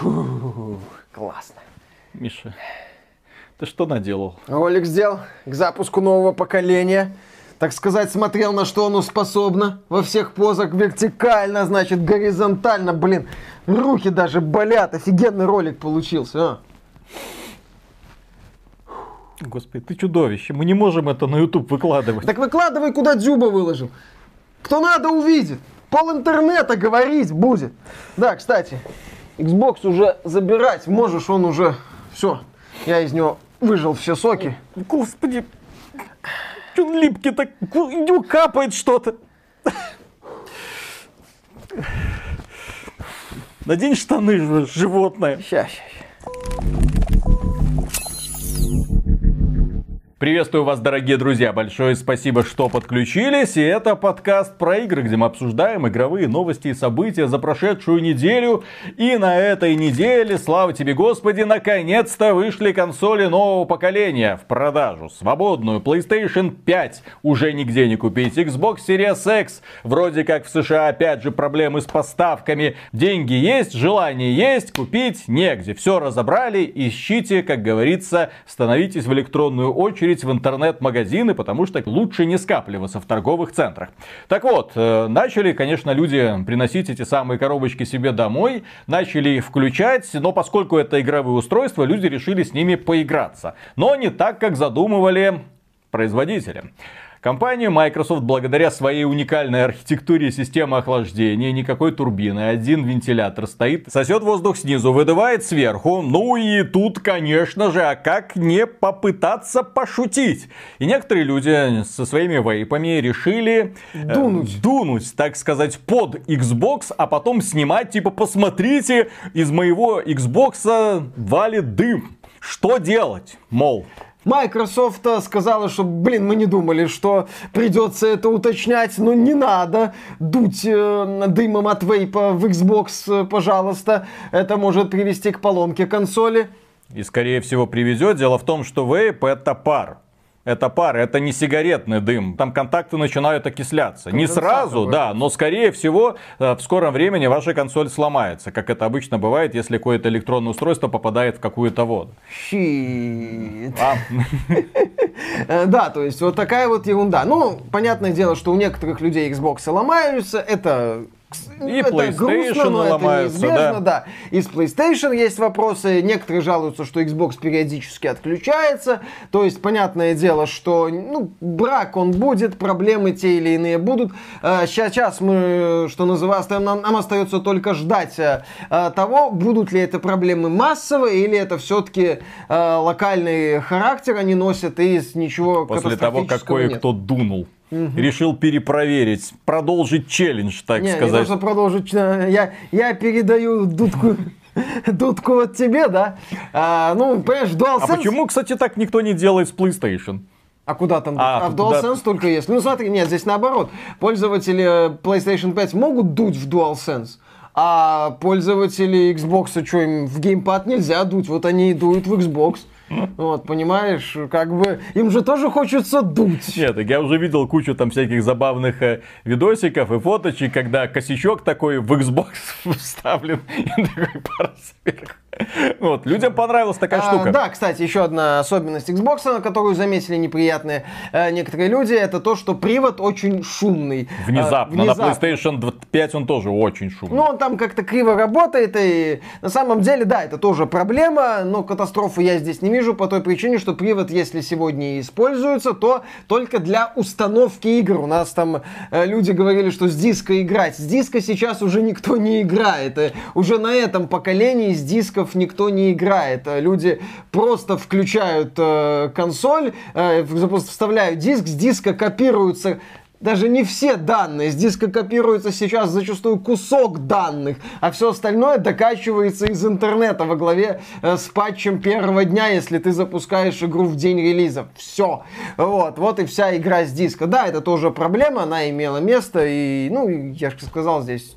Фу, классно. Миша, ты что наделал? Ролик сделал к запуску нового поколения. Так сказать, смотрел, на что оно способно. Во всех позах вертикально, значит, горизонтально. Блин, руки даже болят. Офигенный ролик получился. А. Господи, ты чудовище. Мы не можем это на YouTube выкладывать. Так выкладывай, куда Дзюба выложил. Кто надо, увидит. Пол интернета говорить будет. Да, кстати, Xbox уже забирать можешь, он уже... Все, я из него выжил все соки. Господи, он липкий так? Капает что-то. Надень штаны, животное. Ща, ща, Приветствую вас, дорогие друзья. Большое спасибо, что подключились. И это подкаст про игры, где мы обсуждаем игровые новости и события за прошедшую неделю. И на этой неделе, слава тебе, Господи, наконец-то вышли консоли нового поколения в продажу. Свободную PlayStation 5 уже нигде не купить. Xbox Series X. Вроде как в США опять же проблемы с поставками. Деньги есть, желание есть, купить негде. Все разобрали, ищите, как говорится, становитесь в электронную очередь в интернет-магазины, потому что лучше не скапливаться в торговых центрах. Так вот, э, начали, конечно, люди приносить эти самые коробочки себе домой, начали их включать, но поскольку это игровые устройства, люди решили с ними поиграться. Но не так, как задумывали производители. Компания Microsoft, благодаря своей уникальной архитектуре системы охлаждения, никакой турбины, один вентилятор стоит, сосет воздух снизу, выдувает сверху. Ну и тут, конечно же, а как не попытаться пошутить? И некоторые люди со своими вейпами решили э, Дунуть. дунуть, так сказать, под Xbox, а потом снимать, типа, посмотрите, из моего Xbox валит дым. Что делать? Мол, Microsoft сказала, что, блин, мы не думали, что придется это уточнять, но не надо дуть э, дымом от вейпа в Xbox, пожалуйста. Это может привести к поломке консоли. И скорее всего привезет. Дело в том, что вейп это пар. Это пар, это не сигаретный дым. Там контакты начинают окисляться. Не сразу, да, но скорее всего э, в скором времени ваша консоль сломается. Как это обычно бывает, если какое-то электронное устройство попадает в какую-то воду. Щит. А, Э, Да, то есть вот такая вот ерунда. Ну, понятное дело, что у некоторых людей Xbox ломаются, это И это PlayStation грустно, но это ломаются, неизбежно, да. да. И с PlayStation есть вопросы. Некоторые жалуются, что Xbox периодически отключается. То есть, понятное дело, что ну, брак он будет, проблемы те или иные будут. Сейчас мы, что называется, нам, нам остается только ждать э, э, того, будут ли это проблемы массовые, или это все-таки локальный характер они носят, и с ничего после того, как катастрофического нет. кое-кто дунул. Решил перепроверить, продолжить челлендж, так Не, не сказать. нужно продолжить. э, Я, я передаю дудку, дудку вот тебе, да? А, ну, понимаешь, DualSense... А почему, кстати, так никто не делает с PlayStation? А куда там? А, А, в DualSense только есть. Ну, смотри, нет, здесь наоборот. Пользователи э, PlayStation 5 могут дуть в DualSense, а пользователи Xbox, что им в геймпад нельзя дуть, вот они и дуют в Xbox. Вот, понимаешь, как бы им же тоже хочется дуть. Нет, я уже видел кучу там всяких забавных э, видосиков и фоточек, когда косячок такой в Xbox вставлен и такой пар сверху. Вот, людям понравилась такая А, штука. Да, кстати, еще одна особенность Xbox, на которую заметили неприятные э, некоторые люди, это то, что привод очень шумный. Внезапно. Э, На PlayStation 5 он тоже очень шумный. Ну, он там как-то криво работает, и на самом деле, да, это тоже проблема, но катастрофы я здесь не вижу по той причине, что привод, если сегодня и используется, то только для установки игр. У нас там э, люди говорили, что с диска играть. С диска сейчас уже никто не играет. Э, Уже на этом поколении с дисков никто не играет. Э, Люди просто включают э, консоль, э, вставляют диск, с диска копируются даже не все данные. С диска копируется сейчас зачастую кусок данных, а все остальное докачивается из интернета во главе э, с патчем первого дня, если ты запускаешь игру в день релиза. Все. Вот, вот и вся игра с диска. Да, это тоже проблема, она имела место, и, ну, я же сказал, здесь,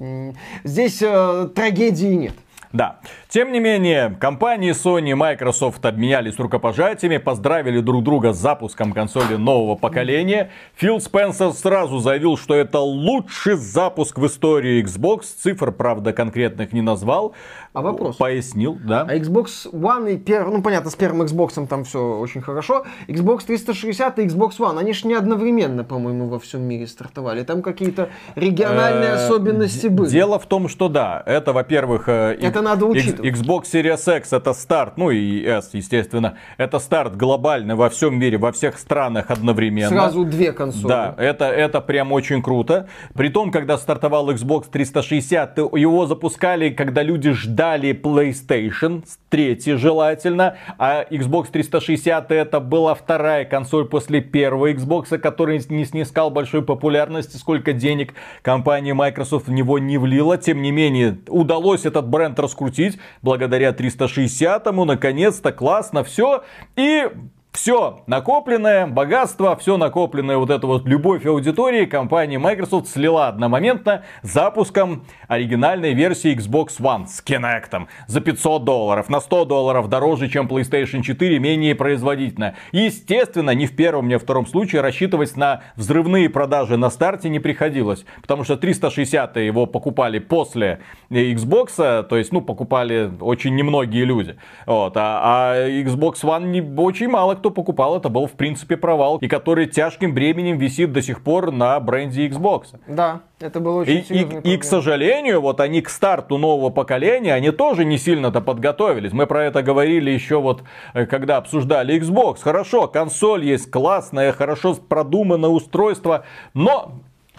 здесь э, трагедии нет. Да. Тем не менее, компании Sony и Microsoft обменялись рукопожатиями, поздравили друг друга с запуском консоли нового поколения. Фил Спенсер сразу заявил, что это лучший запуск в истории Xbox. Цифр, правда, конкретных не назвал. А вопрос? Пояснил, да. А Xbox One и первый, ну понятно, с первым Xbox там все очень хорошо. Xbox 360 и Xbox One, они же не одновременно, по-моему, во всем мире стартовали. Там какие-то региональные Э, особенности были. Дело в том, что да, это, во-первых, э, Это надо учитывать. Xbox Series X это старт, ну и S, естественно, это старт глобальный во всем мире, во всех странах одновременно. Сразу две консоли. Да, это, это прям очень круто. При том, когда стартовал Xbox 360, то его запускали, когда люди ждали PlayStation, третий желательно, а Xbox 360 это была вторая консоль после первого Xbox, который не снискал большой популярности, сколько денег компания Microsoft в него не влила. Тем не менее, удалось этот бренд раскрутить благодаря 360-му, наконец-то, классно, все. И все накопленное, богатство, все накопленное, вот эта вот любовь аудитории компания Microsoft слила одномоментно запуском оригинальной версии Xbox One с Kinect за 500 долларов. На 100 долларов дороже, чем PlayStation 4, менее производительно. Естественно, ни в первом, ни во втором случае рассчитывать на взрывные продажи на старте не приходилось. Потому что 360 его покупали после Xbox, то есть, ну, покупали очень немногие люди. Вот, а, а Xbox One не, очень мало кто покупал, это был в принципе провал, и который тяжким бременем висит до сих пор на бренде Xbox. Да, это было очень И, и- и, к сожалению, вот они к старту нового поколения, они тоже не сильно-то подготовились. Мы про это говорили еще вот, э, когда обсуждали Xbox. Хорошо, консоль есть классная, хорошо продуманное устройство, но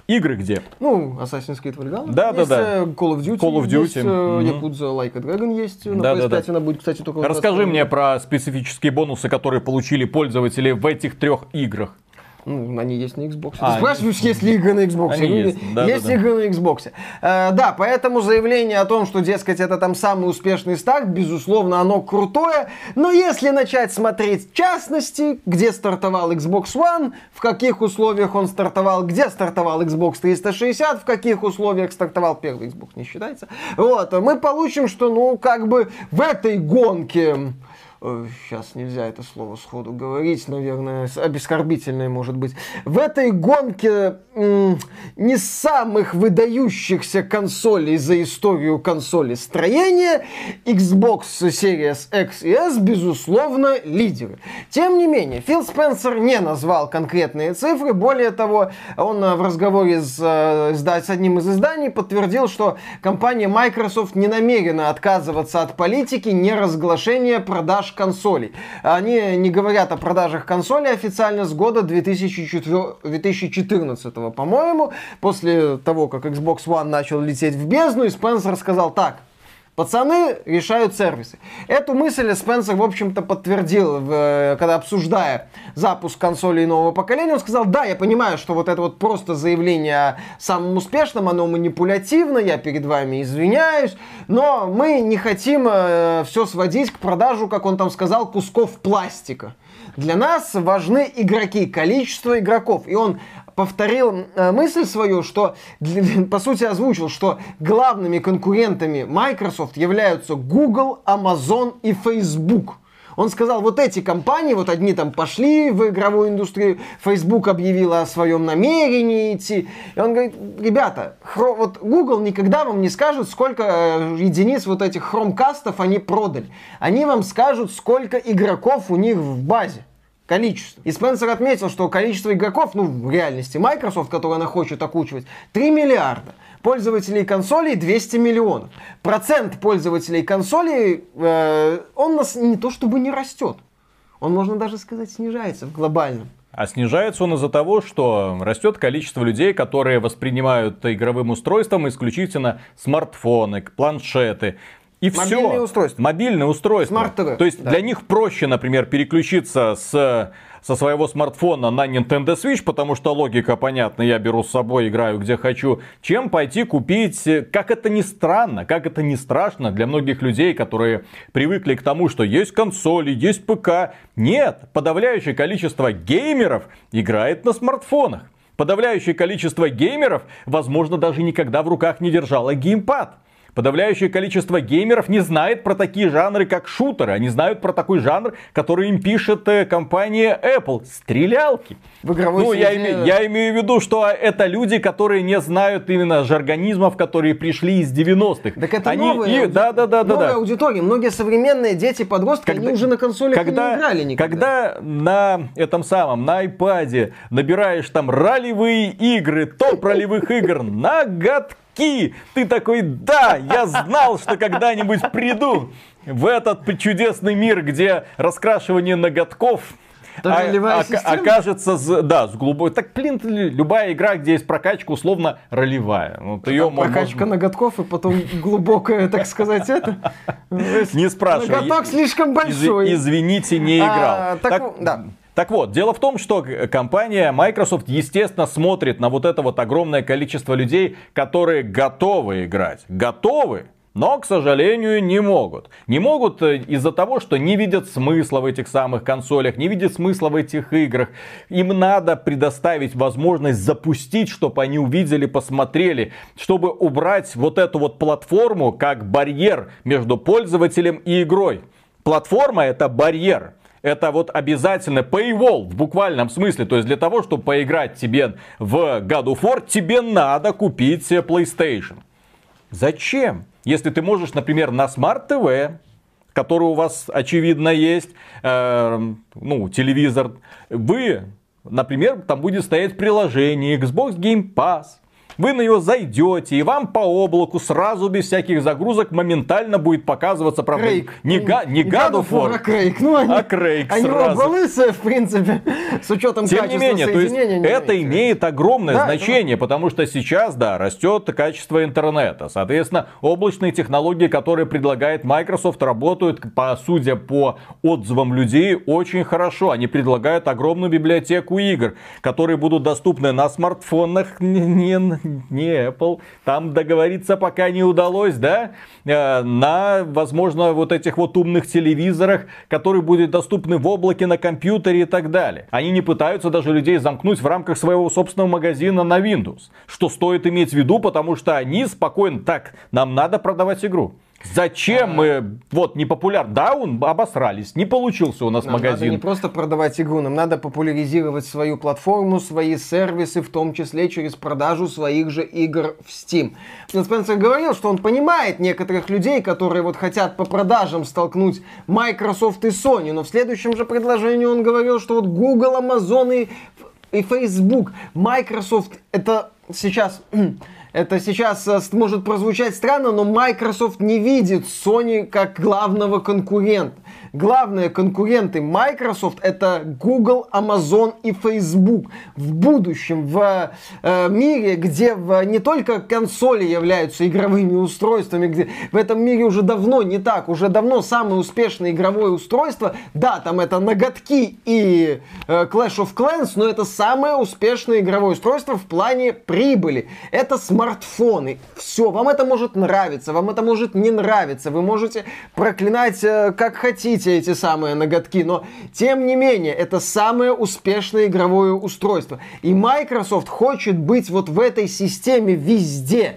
игры где? Ну, Assassin's Creed Valhalla. Да, да, есть, да. э, Call of Duty. Call of Есть, Duty, э, мгм. Yakuza Like a Dragon есть. На Да, да, PS5 да. она будет, кстати, только... Расскажи 22. мне про специфические бонусы, которые получили пользователи в этих трех играх. Ну, они есть на Xbox. А, Ты спрашиваешь, есть ли игры на Xbox? Они есть, да, есть да, да. игры на Xbox. Э, да, поэтому заявление о том, что, дескать, это там самый успешный старт, безусловно, оно крутое. Но если начать смотреть в частности, где стартовал Xbox One, в каких условиях он стартовал, где стартовал Xbox 360, в каких условиях стартовал первый Xbox, не считается. Вот, мы получим, что, ну, как бы в этой гонке Сейчас нельзя это слово сходу говорить, наверное, обескорбительное может быть. В этой гонке не самых выдающихся консолей за историю консоли строения Xbox Series X и S, безусловно, лидеры. Тем не менее, Фил Спенсер не назвал конкретные цифры. Более того, он э, в разговоре с, э, с одним из изданий подтвердил, что компания Microsoft не намерена отказываться от политики неразглашения продаж консолей. Они не говорят о продажах консолей официально с года 2004 2014, по-моему, после того, как Xbox One начал лететь в бездну, и Спенсер сказал так, Пацаны решают сервисы. Эту мысль Спенсер, в общем-то, подтвердил, э, когда обсуждая запуск консолей нового поколения. Он сказал, да, я понимаю, что вот это вот просто заявление о самом успешном, оно манипулятивно, я перед вами извиняюсь, но мы не хотим все сводить к продажу, как он там сказал, кусков пластика. Для нас важны игроки, количество игроков. И он повторил э, мысль свою, что, по сути, озвучил, что главными конкурентами Microsoft являются Google, Amazon и Facebook. Он сказал, вот эти компании, вот одни там пошли в игровую индустрию, Facebook объявила о своем намерении идти. И он говорит, ребята, хро- вот Google никогда вам не скажет, сколько э, единиц вот этих хромкастов они продали. Они вам скажут, сколько игроков у них в базе количество. И Спенсер отметил, что количество игроков, ну, в реальности Microsoft, которое она хочет окучивать, 3 миллиарда. Пользователей консолей 200 миллионов. Процент пользователей консолей, э, он нас не то чтобы не растет. Он, можно даже сказать, снижается в глобальном. А снижается он из-за того, что растет количество людей, которые воспринимают игровым устройством исключительно смартфоны, планшеты. И Мобильные все. устройства. Мобильные устройства. TV, То есть да. для них проще, например, переключиться с со своего смартфона на Nintendo Switch, потому что логика понятна, я беру с собой, играю где хочу, чем пойти купить, как это ни странно, как это ни страшно для многих людей, которые привыкли к тому, что есть консоли, есть ПК. Нет, подавляющее количество геймеров играет на смартфонах. Подавляющее количество геймеров, возможно, даже никогда в руках не держало геймпад. Подавляющее количество геймеров не знает про такие жанры, как шутеры. Они знают про такой жанр, который им пишет э, компания Apple. Стрелялки. В игровой ну, я, име, я имею в виду, что это люди, которые не знают именно жаргонизмов, которые пришли из 90-х. Так это они, новые, и, да, да, да, новая да, аудитория. Многие современные дети, подростки, когда, они уже на консолях когда, не играли никогда. Когда на этом самом, на iPad набираешь там ролевые игры, топ ролевых игр, ноготки, Ки, ты такой, да, я знал, что когда-нибудь приду в этот чудесный мир, где раскрашивание ноготков а, а, окажется, с, да, с глубокой. Так, блин, любая игра, где есть прокачка, условно ролевая. Вот ее прокачка можно... ноготков и потом глубокая, так сказать, это. Не спрашивай. Ноготок слишком большой. Извините, не а, играл. Да. Так вот, дело в том, что компания Microsoft, естественно, смотрит на вот это вот огромное количество людей, которые готовы играть. Готовы, но, к сожалению, не могут. Не могут э, из-за того, что не видят смысла в этих самых консолях, не видят смысла в этих играх. Им надо предоставить возможность запустить, чтобы они увидели, посмотрели, чтобы убрать вот эту вот платформу как барьер между пользователем и игрой. Платформа это барьер это вот обязательно paywall в буквальном смысле. То есть для того, чтобы поиграть тебе в God of War, тебе надо купить PlayStation. Зачем? Если ты можешь, например, на Smart TV, который у вас очевидно есть, э, ну, телевизор, вы, например, там будет стоять приложение Xbox Game Pass, вы на него зайдете, и вам по облаку сразу без всяких загрузок моментально будет показываться, правда, Крейг. не, га, не of War, а Крейг. Ну, они, а Крейг они сразу. оба лысые, в принципе, с учетом Тем не менее, то есть не это имеет огромное да, значение, это... потому что сейчас, да, растет качество интернета. Соответственно, облачные технологии, которые предлагает Microsoft, работают, по, судя по отзывам людей, очень хорошо. Они предлагают огромную библиотеку игр, которые будут доступны на смартфонах, не, не Apple. Там договориться пока не удалось, да? Э, на, возможно, вот этих вот умных телевизорах, которые будут доступны в облаке, на компьютере и так далее. Они не пытаются даже людей замкнуть в рамках своего собственного магазина на Windows. Что стоит иметь в виду, потому что они спокойно, так, нам надо продавать игру. Зачем мы, вот, не популяр, да, он обосрались, не получился у нас нам магазин. Надо не просто продавать игру, нам надо популяризировать свою платформу, свои сервисы, в том числе через продажу своих же игр в Steam. Фил Спенсер говорил, что он понимает некоторых людей, которые вот хотят по продажам столкнуть Microsoft и Sony, но в следующем же предложении он говорил, что вот Google, Amazon и, и Facebook, Microsoft это сейчас Это сейчас э, может прозвучать странно, но Microsoft не видит Sony как главного конкурента главные конкуренты Microsoft это Google, Amazon и Facebook. В будущем, в э, мире, где в, не только консоли являются игровыми устройствами, где в этом мире уже давно не так, уже давно самое успешное игровое устройство, да, там это ноготки и э, Clash of Clans, но это самое успешное игровое устройство в плане прибыли. Это смартфоны. Все, вам это может нравиться, вам это может не нравиться, вы можете проклинать э, как хотите, видите эти самые ноготки, но тем не менее, это самое успешное игровое устройство. И Microsoft хочет быть вот в этой системе везде.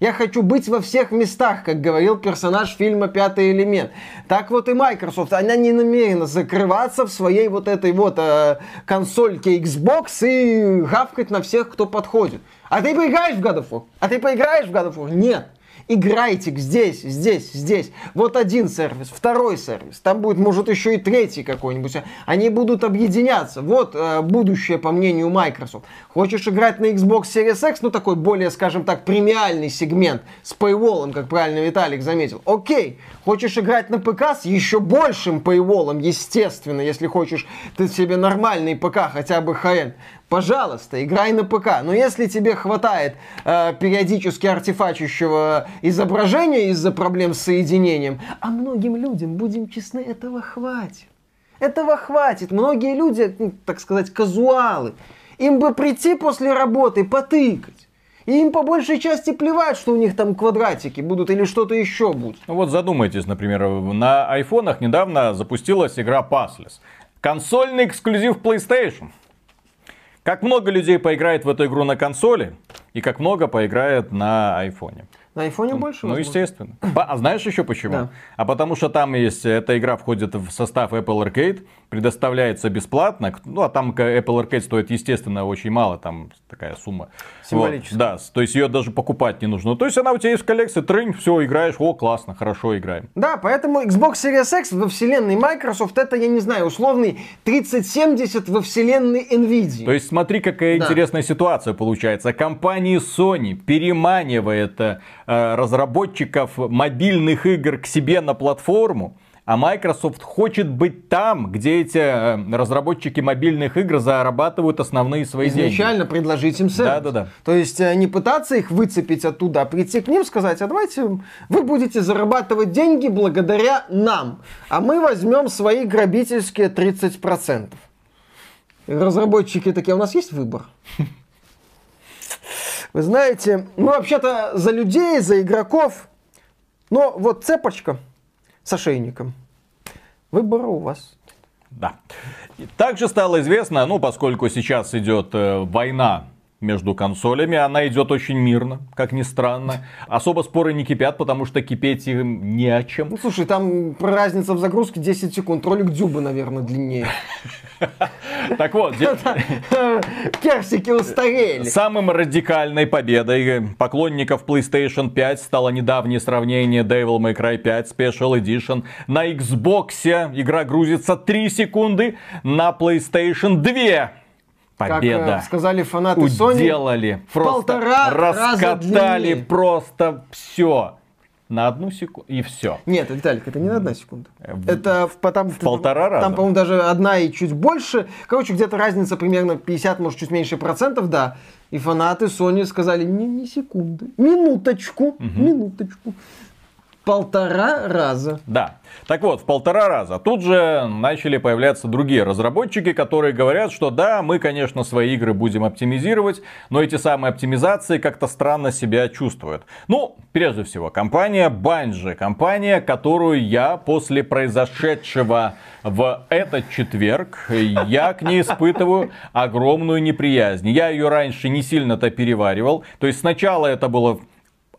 Я хочу быть во всех местах, как говорил персонаж фильма «Пятый элемент». Так вот и Microsoft, она не намерена закрываться в своей вот этой вот э, консольке Xbox и гавкать на всех, кто подходит. А ты поиграешь в God of War? А ты поиграешь в God of War? Нет. Играйте здесь, здесь, здесь. Вот один сервис, второй сервис. Там будет, может, еще и третий какой-нибудь. Они будут объединяться. Вот э, будущее, по мнению Microsoft. Хочешь играть на Xbox Series X, ну такой более, скажем так, премиальный сегмент с paywall, как правильно Виталик заметил. Окей. Хочешь играть на ПК с еще большим paywall, естественно, если хочешь ты себе нормальный ПК, хотя бы high пожалуйста, играй на ПК. Но если тебе хватает э, периодически артефачущего изображения из-за проблем с соединением, а многим людям, будем честны, этого хватит. Этого хватит. Многие люди, ну, так сказать, казуалы. Им бы прийти после работы, потыкать. И им по большей части плевать, что у них там квадратики будут или что-то еще будет. Ну вот задумайтесь, например, на айфонах недавно запустилась игра Passless. Консольный эксклюзив PlayStation. Как много людей поиграет в эту игру на консоли и как много поиграет на айфоне. На айфоне больше? Ну, возможно. естественно. А знаешь еще почему? Да. А потому что там есть, эта игра входит в состав Apple Arcade, предоставляется бесплатно. Ну, а там Apple Arcade стоит, естественно, очень мало, там такая сумма. Символическая. Вот, да, то есть ее даже покупать не нужно. То есть она у тебя есть в коллекции, трынь, все, играешь, о, классно, хорошо играем. Да, поэтому Xbox Series X во вселенной Microsoft это, я не знаю, условный 3070 во вселенной Nvidia. То есть смотри, какая Да. интересная ситуация получается. Компания Sony переманивает э, разработчиков мобильных игр к себе на платформу, а Microsoft хочет быть там, где эти э, разработчики мобильных игр зарабатывают основные свои деньги. Изначально предложить им сервис. Да-да-да. То есть э, не пытаться их выцепить оттуда, а прийти к ним сказать, а давайте вы будете зарабатывать деньги благодаря нам, а мы возьмем свои грабительские 30%. И Разработчики такие, «А у нас есть выбор? Вы знаете, мы вообще-то за людей, за игроков, но вот цепочка с ошейником. Выбора у вас. Да. И Также стало известно, ну, поскольку сейчас идет э, война между консолями, она идет очень мирно, как ни странно. Особо споры не кипят, потому что кипеть им не о чем. Ну, слушай, там разница в загрузке 10 секунд. Ролик Дюба, наверное, длиннее. Так вот, Персики устарели. Самым радикальной победой поклонников PlayStation 5 стало недавнее сравнение Devil May Cry 5 Special Edition. На Xbox игра грузится 3 секунды, на PlayStation 2. Как Победа. э, сказали фанаты Sony, Уделали. Просто полтора раза раскатали длиннее. просто все. На одну секунду и все. Нет, Виталик, это не на одна секунда. в- Это в, там, в полтора раза. Там, по-моему, даже одна и чуть больше. Короче, где-то разница примерно 50, может, чуть меньше процентов, да. И фанаты Sony сказали, не, не секунды, минуточку, минуточку. Полтора раза. Да. Так вот, в полтора раза. Тут же начали появляться другие разработчики, которые говорят, что да, мы, конечно, свои игры будем оптимизировать, но эти самые оптимизации как-то странно себя чувствуют. Ну, прежде всего, компания Bungie, компания, которую я после произошедшего в этот четверг, я к ней испытываю огромную неприязнь. Я ее раньше не сильно-то переваривал. То есть сначала это было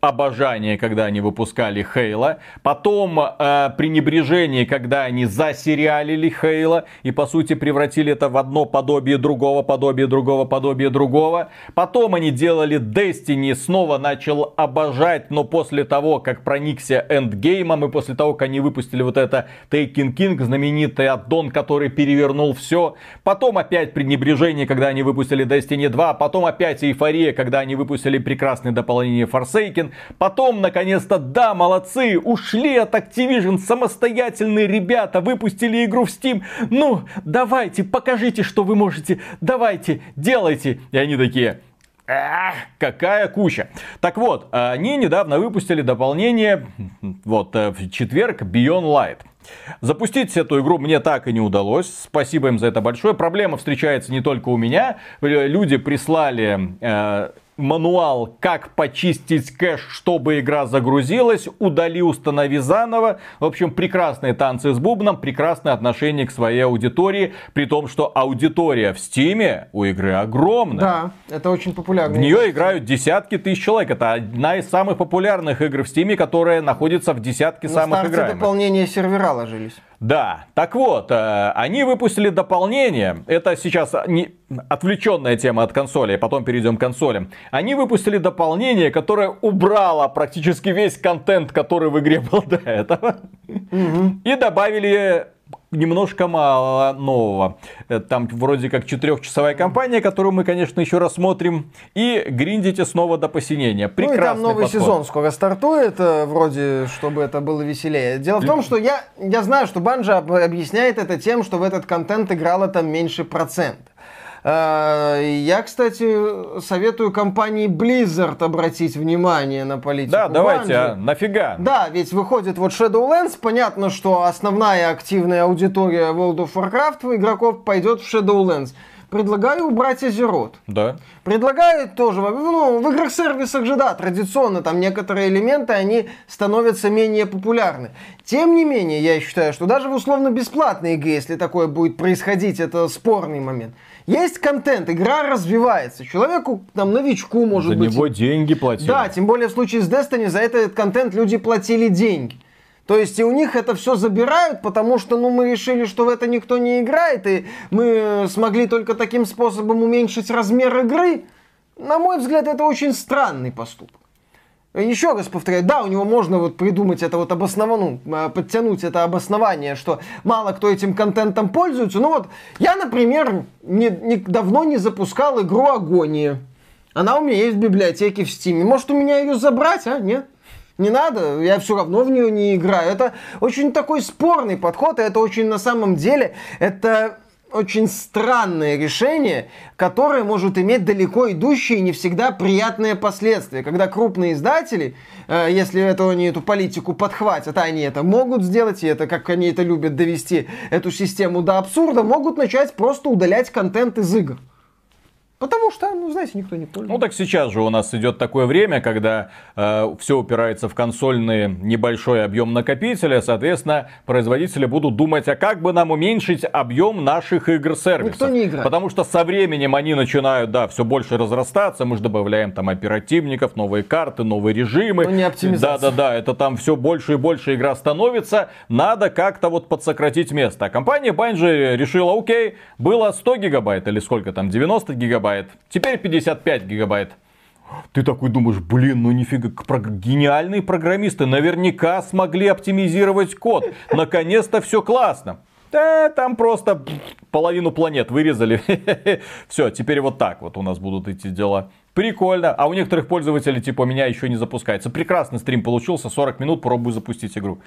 обожание, когда они выпускали Хейла, потом э, пренебрежение, когда они засериалили Хейла и по сути превратили это в одно подобие другого, подобие другого, подобие другого. Потом они делали Destiny, снова начал обожать, но после того, как проникся эндгеймом и после того, как они выпустили вот это Taken King, знаменитый аддон, который перевернул все. Потом опять пренебрежение, когда они выпустили Destiny 2, потом опять эйфория, когда они выпустили прекрасное дополнение Forsaken. Потом, наконец-то, да, молодцы, ушли от Activision, самостоятельные ребята, выпустили игру в Steam. Ну, давайте, покажите, что вы можете, давайте, делайте. И они такие, Ах, какая куча. Так вот, они недавно выпустили дополнение, вот, э, в четверг, Beyond Light. Запустить эту игру мне так и не удалось. Спасибо им за это большое. Проблема встречается не только у меня. Люди прислали э, мануал, как почистить кэш, чтобы игра загрузилась. Удали, установи заново. В общем, прекрасные танцы с бубном, прекрасное отношение к своей аудитории. При том, что аудитория в Стиме у игры огромная. Да, это очень популярно. В нее играют десятки тысяч человек. Это одна из самых популярных игр в Стиме, которая находится в десятке На самых играемых. дополнения сервера ложились. Да, так вот, э, они выпустили дополнение, это сейчас не... отвлеченная тема от консоли, потом перейдем к консолям. Они выпустили дополнение, которое убрало практически весь контент, который в игре был до этого. И добавили немножко мало нового. Э, Там вроде как четырехчасовая кампания, которую мы, конечно, еще рассмотрим. И гриндите снова до посинения. Ну и Прекрасный там новый подход. сезон скоро стартует, э, вроде, чтобы это было веселее. Дело в том, что я, я знаю, что Банжа об- объясняет это тем, что в этот контент играло там меньше процент. Э, Я, кстати, советую компании Blizzard обратить внимание на политику Да, давайте, Bungie. а нафига? Да, ведь выходит вот Shadowlands, понятно, что основная активная аудитория World of Warcraft игроков пойдет в Shadowlands. Предлагаю убрать Азерот. Да. Предлагаю тоже, ну, в играх-сервисах же, да, традиционно там некоторые элементы, они становятся менее популярны. Тем не менее, я считаю, что даже в условно-бесплатной игре, если такое будет происходить, это спорный момент. Есть контент, игра развивается. Человеку, там, новичку, может за быть. За него деньги платили. Да, тем более в случае с Destiny за этот контент люди платили деньги. То есть и у них это все забирают, потому что ну, мы решили, что в это никто не играет, и мы смогли только таким способом уменьшить размер игры. На мой взгляд, это очень странный поступок. Еще раз повторяю, да, у него можно вот придумать это вот обоснование, ну, а, подтянуть это обоснование, что мало кто этим контентом пользуется. Ну вот, я, например, не, не, давно не запускал игру Агония. Она у меня есть в библиотеке в Стиме. Может, у меня ее забрать, а? Нет? Не надо, я все равно в нее не играю. Это очень такой спорный подход, и это очень на самом деле, это очень странное решение, которое может иметь далеко идущие и не всегда приятные последствия. Когда крупные издатели, э, если это они эту политику подхватят, а они это могут сделать, и это, как они это любят довести эту систему до абсурда, могут начать просто удалять контент из игр. Потому что, ну, знаете, никто не пользуется. Ну, так сейчас же у нас идет такое время, когда э, все упирается в консольный небольшой объем накопителя. Соответственно, производители будут думать, а как бы нам уменьшить объем наших игр-сервисов. Никто не играет. Потому что со временем они начинают, да, все больше разрастаться. Мы же добавляем там оперативников, новые карты, новые режимы. Ну, не оптимизация. Да-да-да, это там все больше и больше игра становится. Надо как-то вот подсократить место. А компания Bungie решила, окей, было 100 гигабайт или сколько там, 90 гигабайт гигабайт. Теперь 55 гигабайт. Ты такой думаешь, блин, ну нифига, гениальные программисты наверняка смогли оптимизировать код. Наконец-то все классно. Да, там просто половину планет вырезали. Все, теперь вот так вот у нас будут идти дела. Прикольно. А у некоторых пользователей, типа, меня еще не запускается. Прекрасный стрим получился. 40 минут пробую запустить игру.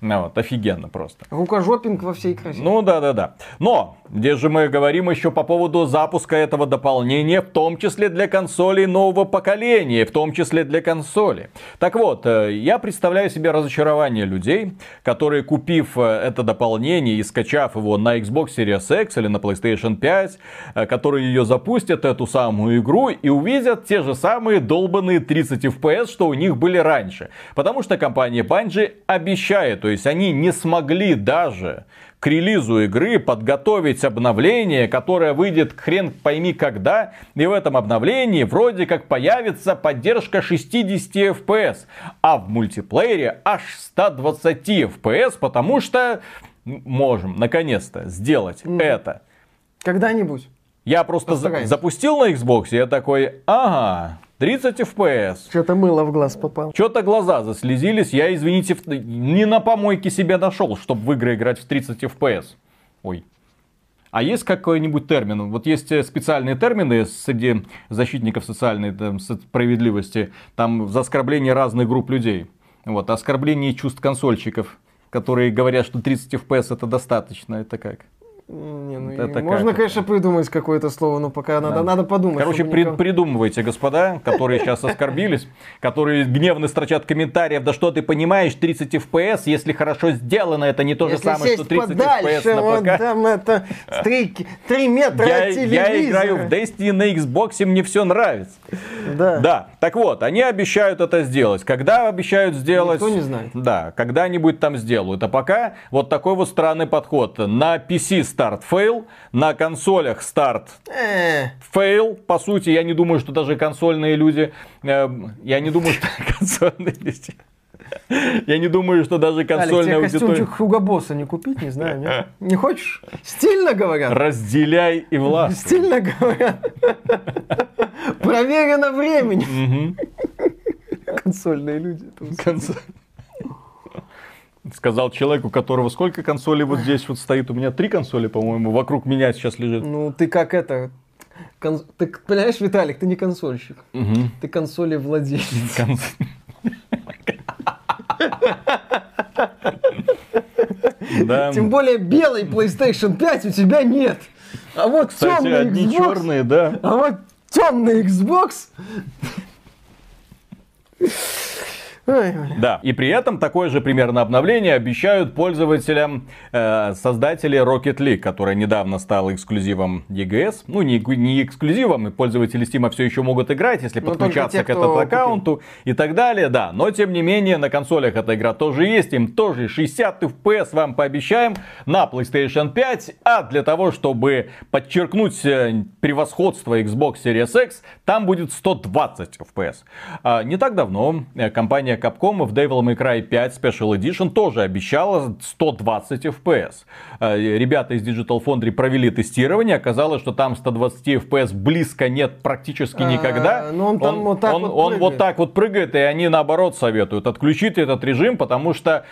Ну, вот, офигенно просто. Рукожопинг во всей красе. Ну, да-да-да. Но, где же мы говорим еще по поводу запуска этого дополнения, в том числе для консолей нового поколения, в том числе для консоли. Так вот, э, я представляю себе разочарование людей, которые, купив э, это дополнение и скачав его на Xbox Series X или на PlayStation 5, э, которые ее запустят, эту самую игру, и увидят увидят те же самые долбанные 30 FPS, что у них были раньше. Потому что компания Bungie обещает, то есть они не смогли даже к релизу игры подготовить обновление, которое выйдет хрен пойми когда. И в этом обновлении вроде как появится поддержка 60 FPS. А в мультиплеере аж 120 FPS, потому что можем наконец-то сделать mm. это. Когда-нибудь. Я просто за- запустил на Xbox, и я такой, ага, 30 FPS. Что-то мыло в глаз попало. Что-то глаза заслезились. Я, извините, не на помойке себе нашел, чтобы в игры играть в 30 FPS. Ой. А есть какой-нибудь термин? Вот есть э, специальные термины среди защитников социальной там, справедливости. Там за оскорбление разных групп людей. Вот, оскорбление чувств консольщиков, которые говорят, что 30 FPS это достаточно. Это как? Не, ну, это можно, как конечно, придумать какое-то слово, но пока да. надо, надо подумать. Короче, при, никого... придумывайте, господа, которые сейчас оскорбились, которые гневно строчат комментариев, да что ты понимаешь, 30 FPS, если хорошо сделано, это не то же самое, что 30 FPS на ПК. там это 3, 3 метра я, от телевизора. Я играю в Destiny на Xbox, мне все нравится. Да. Да, так вот, они обещают это сделать. Когда обещают сделать? Никто не знает. Да, когда-нибудь там сделают. А пока вот такой вот странный подход. На PC старт fail, на консолях старт э. fail. По сути, я не думаю, что даже консольные люди, э, я не думаю, что консольные люди я не думаю, что даже консольная Алик, тебе костюмчик Хуга Босса не купить, не знаю, нет? Не хочешь? Стильно говорят. Разделяй и власть. Стильно говорят. Проверено временем. Консольные люди. Консоль сказал человек, у которого сколько консолей вот здесь вот стоит. У меня три консоли, по-моему, вокруг меня сейчас лежит. Ну, ты как это... Кон... Ты понимаешь, Виталик, ты не консольщик. Угу. Ты консоли владелец. Да. Тем более белый PlayStation 5 у тебя нет. А вот Кстати, темный одни Xbox, черные, да. А вот темный Xbox Да, и при этом такое же примерно обновление обещают пользователям э, создатели Rocket League, которая недавно стала эксклюзивом EGS. Ну, не, не эксклюзивом, и пользователи Steam все еще могут играть, если Но подключаться те, к этому аккаунту купил. и так далее, да. Но, тем не менее, на консолях эта игра тоже есть, им тоже 60 FPS вам пообещаем на PlayStation 5, а для того, чтобы подчеркнуть э, превосходство Xbox Series X, там будет 120 FPS. А, не так давно э, компания Capcom в Devil May Cry 5 Special Edition тоже обещала 120 FPS. А, ребята из Digital Foundry провели тестирование, оказалось, что там 120 FPS близко нет практически никогда. А, ну он там он, вот так он, вот он вот так вот прыгает, и они наоборот советуют отключить этот режим, потому что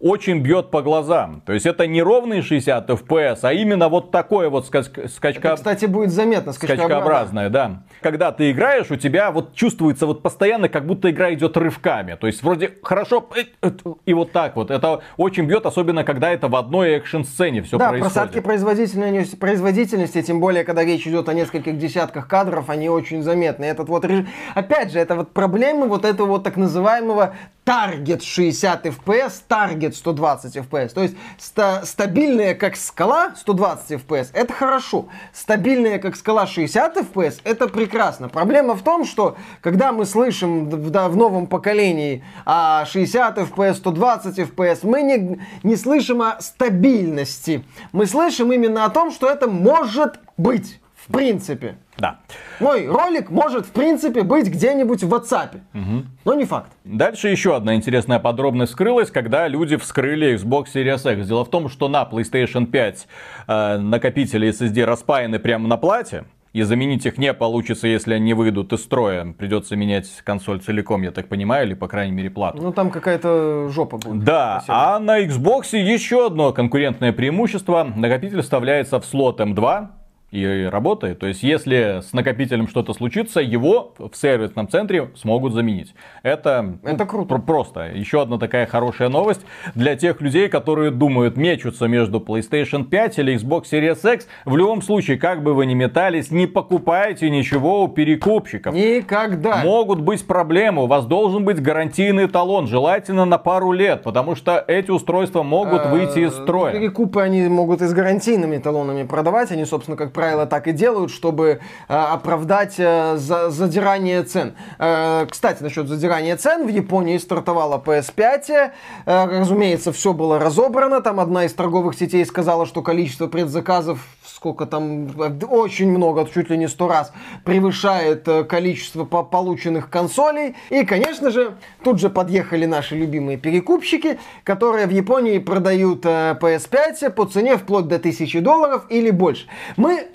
очень бьет по глазам. То есть это не ровные 60 FPS, а именно вот такое вот скачка... Это, кстати, будет заметно, скачкообразное, да. Когда ты играешь, у тебя вот чувствуется вот постоянно, как будто игра идет рывками. То есть вроде хорошо, э, э, и вот так вот. Это очень бьет, особенно когда это в одной экшн-сцене все да, происходит. Да, просадки производительности, производительности, тем более, когда речь идет о нескольких десятках кадров, они очень заметны. Этот вот. Опять же, это вот проблемы вот этого вот так называемого таргет 60 FPS, таргет 120 FPS. То есть ста стабильная как скала 120 FPS это хорошо. Стабильная как скала 60 FPS это прекрасно. Проблема в том, что когда мы слышим в, да, в новом поколении о 60 FPS, 120 FPS, мы не, не слышим о стабильности. Мы слышим именно о том, что это может быть в принципе. Да. Мой ролик может, в принципе, быть где-нибудь в WhatsApp. Угу. Но не факт. Дальше еще одна интересная подробность скрылась, когда люди вскрыли Xbox Series X. Дело в том, что на PlayStation 5 э, накопители SSD распаяны прямо на плате. И заменить их не получится, если они выйдут из строя. Придется менять консоль целиком, я так понимаю, или, по крайней мере, плату. Ну, там какая-то жопа будет. Да, Спасибо. а на Xbox еще одно конкурентное преимущество. Накопитель вставляется в слот M2, и работает. То есть, если с накопителем что-то случится, его в сервисном центре смогут заменить. Это, Это круто. Пр- просто. Еще одна такая хорошая новость для тех людей, которые думают, мечутся между PlayStation 5 или Xbox Series X. В любом случае, как бы вы ни метались, не покупайте ничего у перекупщиков. Никогда. Могут быть проблемы. У вас должен быть гарантийный талон, желательно на пару лет, потому что эти устройства могут выйти из строя. Перекупы они могут и с гарантийными талонами продавать. Они, собственно, как правило, так и делают, чтобы э, оправдать э, за, задирание цен. Э, кстати, насчет задирания цен, в Японии стартовала PS5. Э, разумеется, все было разобрано. Там одна из торговых сетей сказала, что количество предзаказов сколько там, очень много, чуть ли не сто раз, превышает количество полученных консолей. И, конечно же, тут же подъехали наши любимые перекупщики, которые в Японии продают э, PS5 по цене вплоть до 1000 долларов или больше. Мы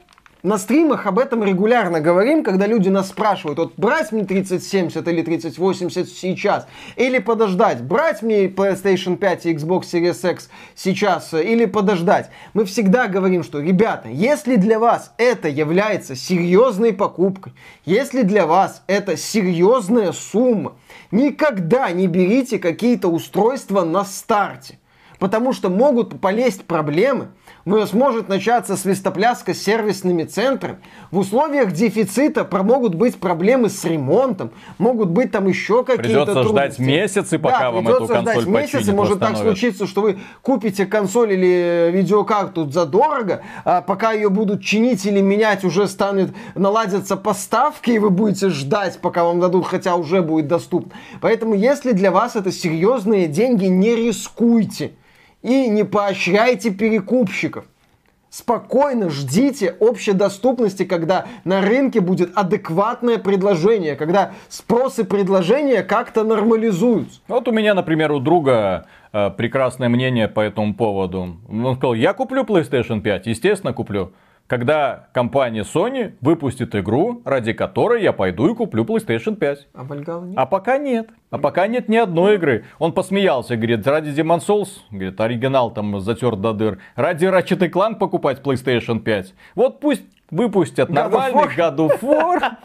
на стримах об этом регулярно говорим, когда люди нас спрашивают, вот брать мне 3070 или 3080 сейчас, или подождать, брать мне PlayStation 5 и Xbox Series X сейчас, или подождать. Мы всегда говорим, что, ребята, если для вас это является серьезной покупкой, если для вас это серьезная сумма, никогда не берите какие-то устройства на старте, потому что могут полезть проблемы, но сможет начаться свистопляска с сервисными центрами. В условиях дефицита могут быть проблемы с ремонтом, могут быть там еще какие-то Придется ждать месяцы, пока да, вам эту консоль ждать месяцы, может так случиться, что вы купите консоль или видеокарту задорого, а пока ее будут чинить или менять, уже станет, наладятся поставки, и вы будете ждать, пока вам дадут, хотя уже будет доступно. Поэтому, если для вас это серьезные деньги, не рискуйте и не поощряйте перекупщиков. Спокойно ждите общей доступности, когда на рынке будет адекватное предложение, когда спрос и предложение как-то нормализуются. Вот у меня, например, у друга э, прекрасное мнение по этому поводу. Он сказал, я куплю PlayStation 5, естественно куплю когда компания Sony выпустит игру, ради которой я пойду и куплю PlayStation 5. А Valhalla нет? А пока нет. А пока нет ни одной игры. Он посмеялся, говорит, ради Demon Souls, говорит, оригинал там затер до дыр. Ради Ratchet Clank покупать PlayStation 5. Вот пусть выпустят God нормальный God of War.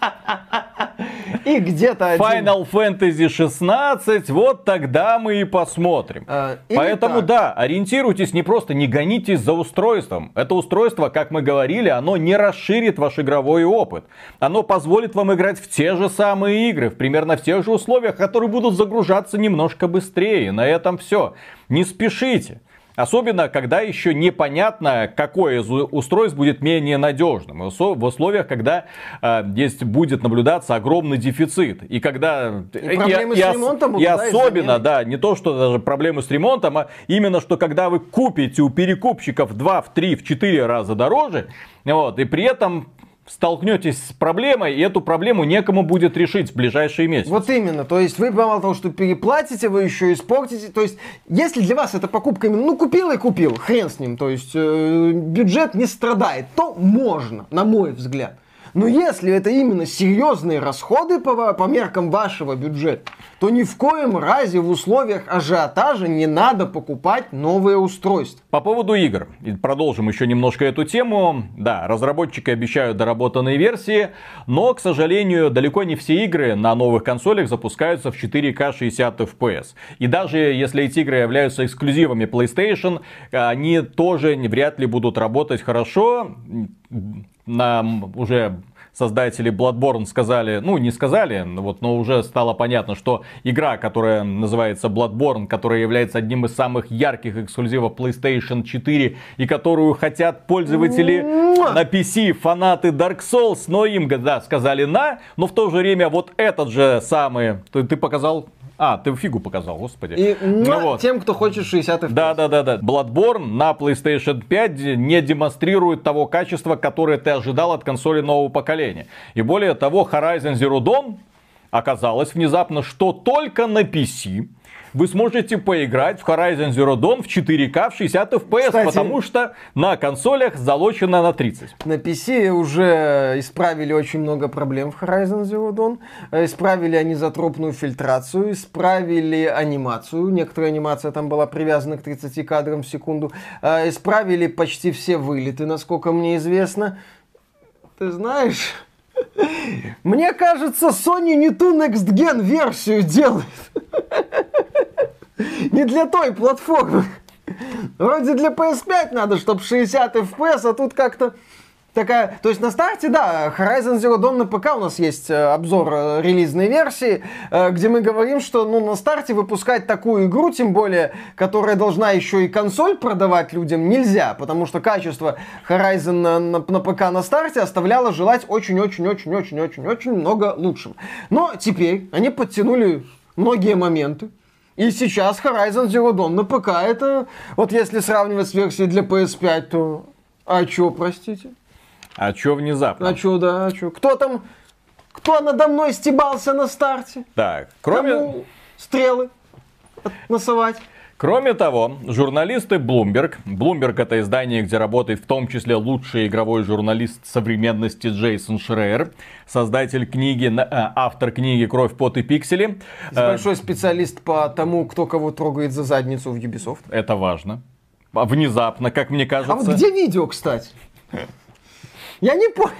И где-то один... Final Fantasy 16, вот тогда мы и посмотрим. А, Поэтому так. да, ориентируйтесь не просто, не гонитесь за устройством. Это устройство, как мы говорили, оно не расширит ваш игровой опыт. Оно позволит вам играть в те же самые игры, в примерно в тех же условиях, которые будут загружаться немножко быстрее. На этом все. Не спешите. Особенно, когда еще непонятно, какое из устройств будет менее надежным. В условиях, когда э, здесь будет наблюдаться огромный дефицит. И когда... И проблемы с ос- ремонтом и и с особенно, да, не то, что даже проблемы с ремонтом, а именно, что когда вы купите у перекупщиков в 2, в 3, в 4 раза дороже, вот, и при этом столкнетесь с проблемой, и эту проблему некому будет решить в ближайшие месяцы. Вот именно, то есть вы мало того, что переплатите, вы еще испортите. То есть, если для вас эта покупка именно, ну купил и купил, хрен с ним, то есть э, бюджет не страдает, то можно, на мой взгляд. Но если это именно серьезные расходы по, по меркам вашего бюджета, то ни в коем разе в условиях ажиотажа не надо покупать новые устройства. По поводу игр, продолжим еще немножко эту тему. Да, разработчики обещают доработанные версии, но, к сожалению, далеко не все игры на новых консолях запускаются в 4К 60 FPS. И даже если эти игры являются эксклюзивами PlayStation, они тоже вряд ли будут работать хорошо. Нам уже создатели Bloodborne сказали, ну не сказали, вот, но уже стало понятно, что игра, которая называется Bloodborne, которая является одним из самых ярких эксклюзивов PlayStation 4 и которую хотят пользователи на PC, фанаты Dark Souls, но им, да, сказали на, но в то же время вот этот же самый, ты, ты показал, а, ты фигу показал, господи. И Ну муа, вот. тем, кто хочет 60 FPS. Да, да, да, да. Bloodborne на PlayStation 5 не демонстрирует того качества, которое ты ожидал от консоли нового поколения. И более того, Horizon Zero Dawn оказалось внезапно, что только на PC вы сможете поиграть в Horizon Zero Dawn в 4К в 60 FPS, Кстати- потому что на консолях залочено на 30. На PC уже исправили очень много проблем в Horizon Zero Dawn. Э, Исправили они затропную фильтрацию, исправили анимацию. Некоторая анимация там была привязана к 30 кадрам в секунду. Э, Исправили почти все вылеты, насколько мне известно. Ты знаешь... Мне кажется, Sony не ту Next Gen версию делает. Не для той платформы. Вроде для PS5 надо, чтобы 60 FPS, а тут как-то такая... То есть на старте, да, Horizon Zero Dawn на ПК у нас есть э, обзор э, релизной версии, э, где мы говорим, что ну, на старте выпускать такую игру, тем более, которая должна еще и консоль продавать людям, нельзя, потому что качество Horizon на, на, на ПК на старте оставляло желать очень-очень-очень-очень-очень-очень много лучшим. Но теперь они подтянули многие моменты, и сейчас Horizon Zero Dawn на ПК это, вот если сравнивать с версией для PS5, то... А чё, простите? А чё внезапно? А чё, да, а чё? Кто там, кто надо мной стебался на старте? Так, кроме... Кому стрелы носовать? Кроме того, журналисты Bloomberg, Bloomberg это издание, где работает в том числе лучший игровой журналист современности Джейсон Шрейер, создатель книги, э, автор книги «Кровь, пот и пиксели». Э, Большой специалист по тому, кто кого трогает за задницу в Ubisoft. Это важно. А Внезапно, как мне кажется. А вот где видео, кстати? Я не понял,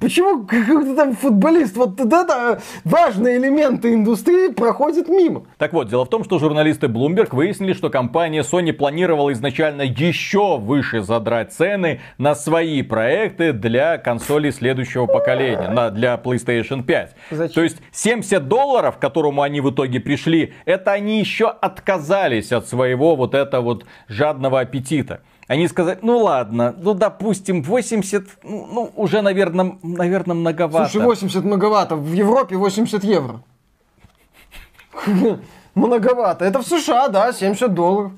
почему какой-то там футболист, вот это важные элементы индустрии проходят мимо. Так вот, дело в том, что журналисты Bloomberg выяснили, что компания Sony планировала изначально еще выше задрать цены на свои проекты для консолей следующего поколения, на, для PlayStation 5. Зачем? То есть 70 долларов, к которому они в итоге пришли, это они еще отказались от своего вот этого вот жадного аппетита. Они сказали, ну ладно, ну допустим 80, ну ну, уже, наверное, наверное многовато. Слушай, 80 многовато, в Европе 80 евро. Многовато. Это в США, да, 70 долларов.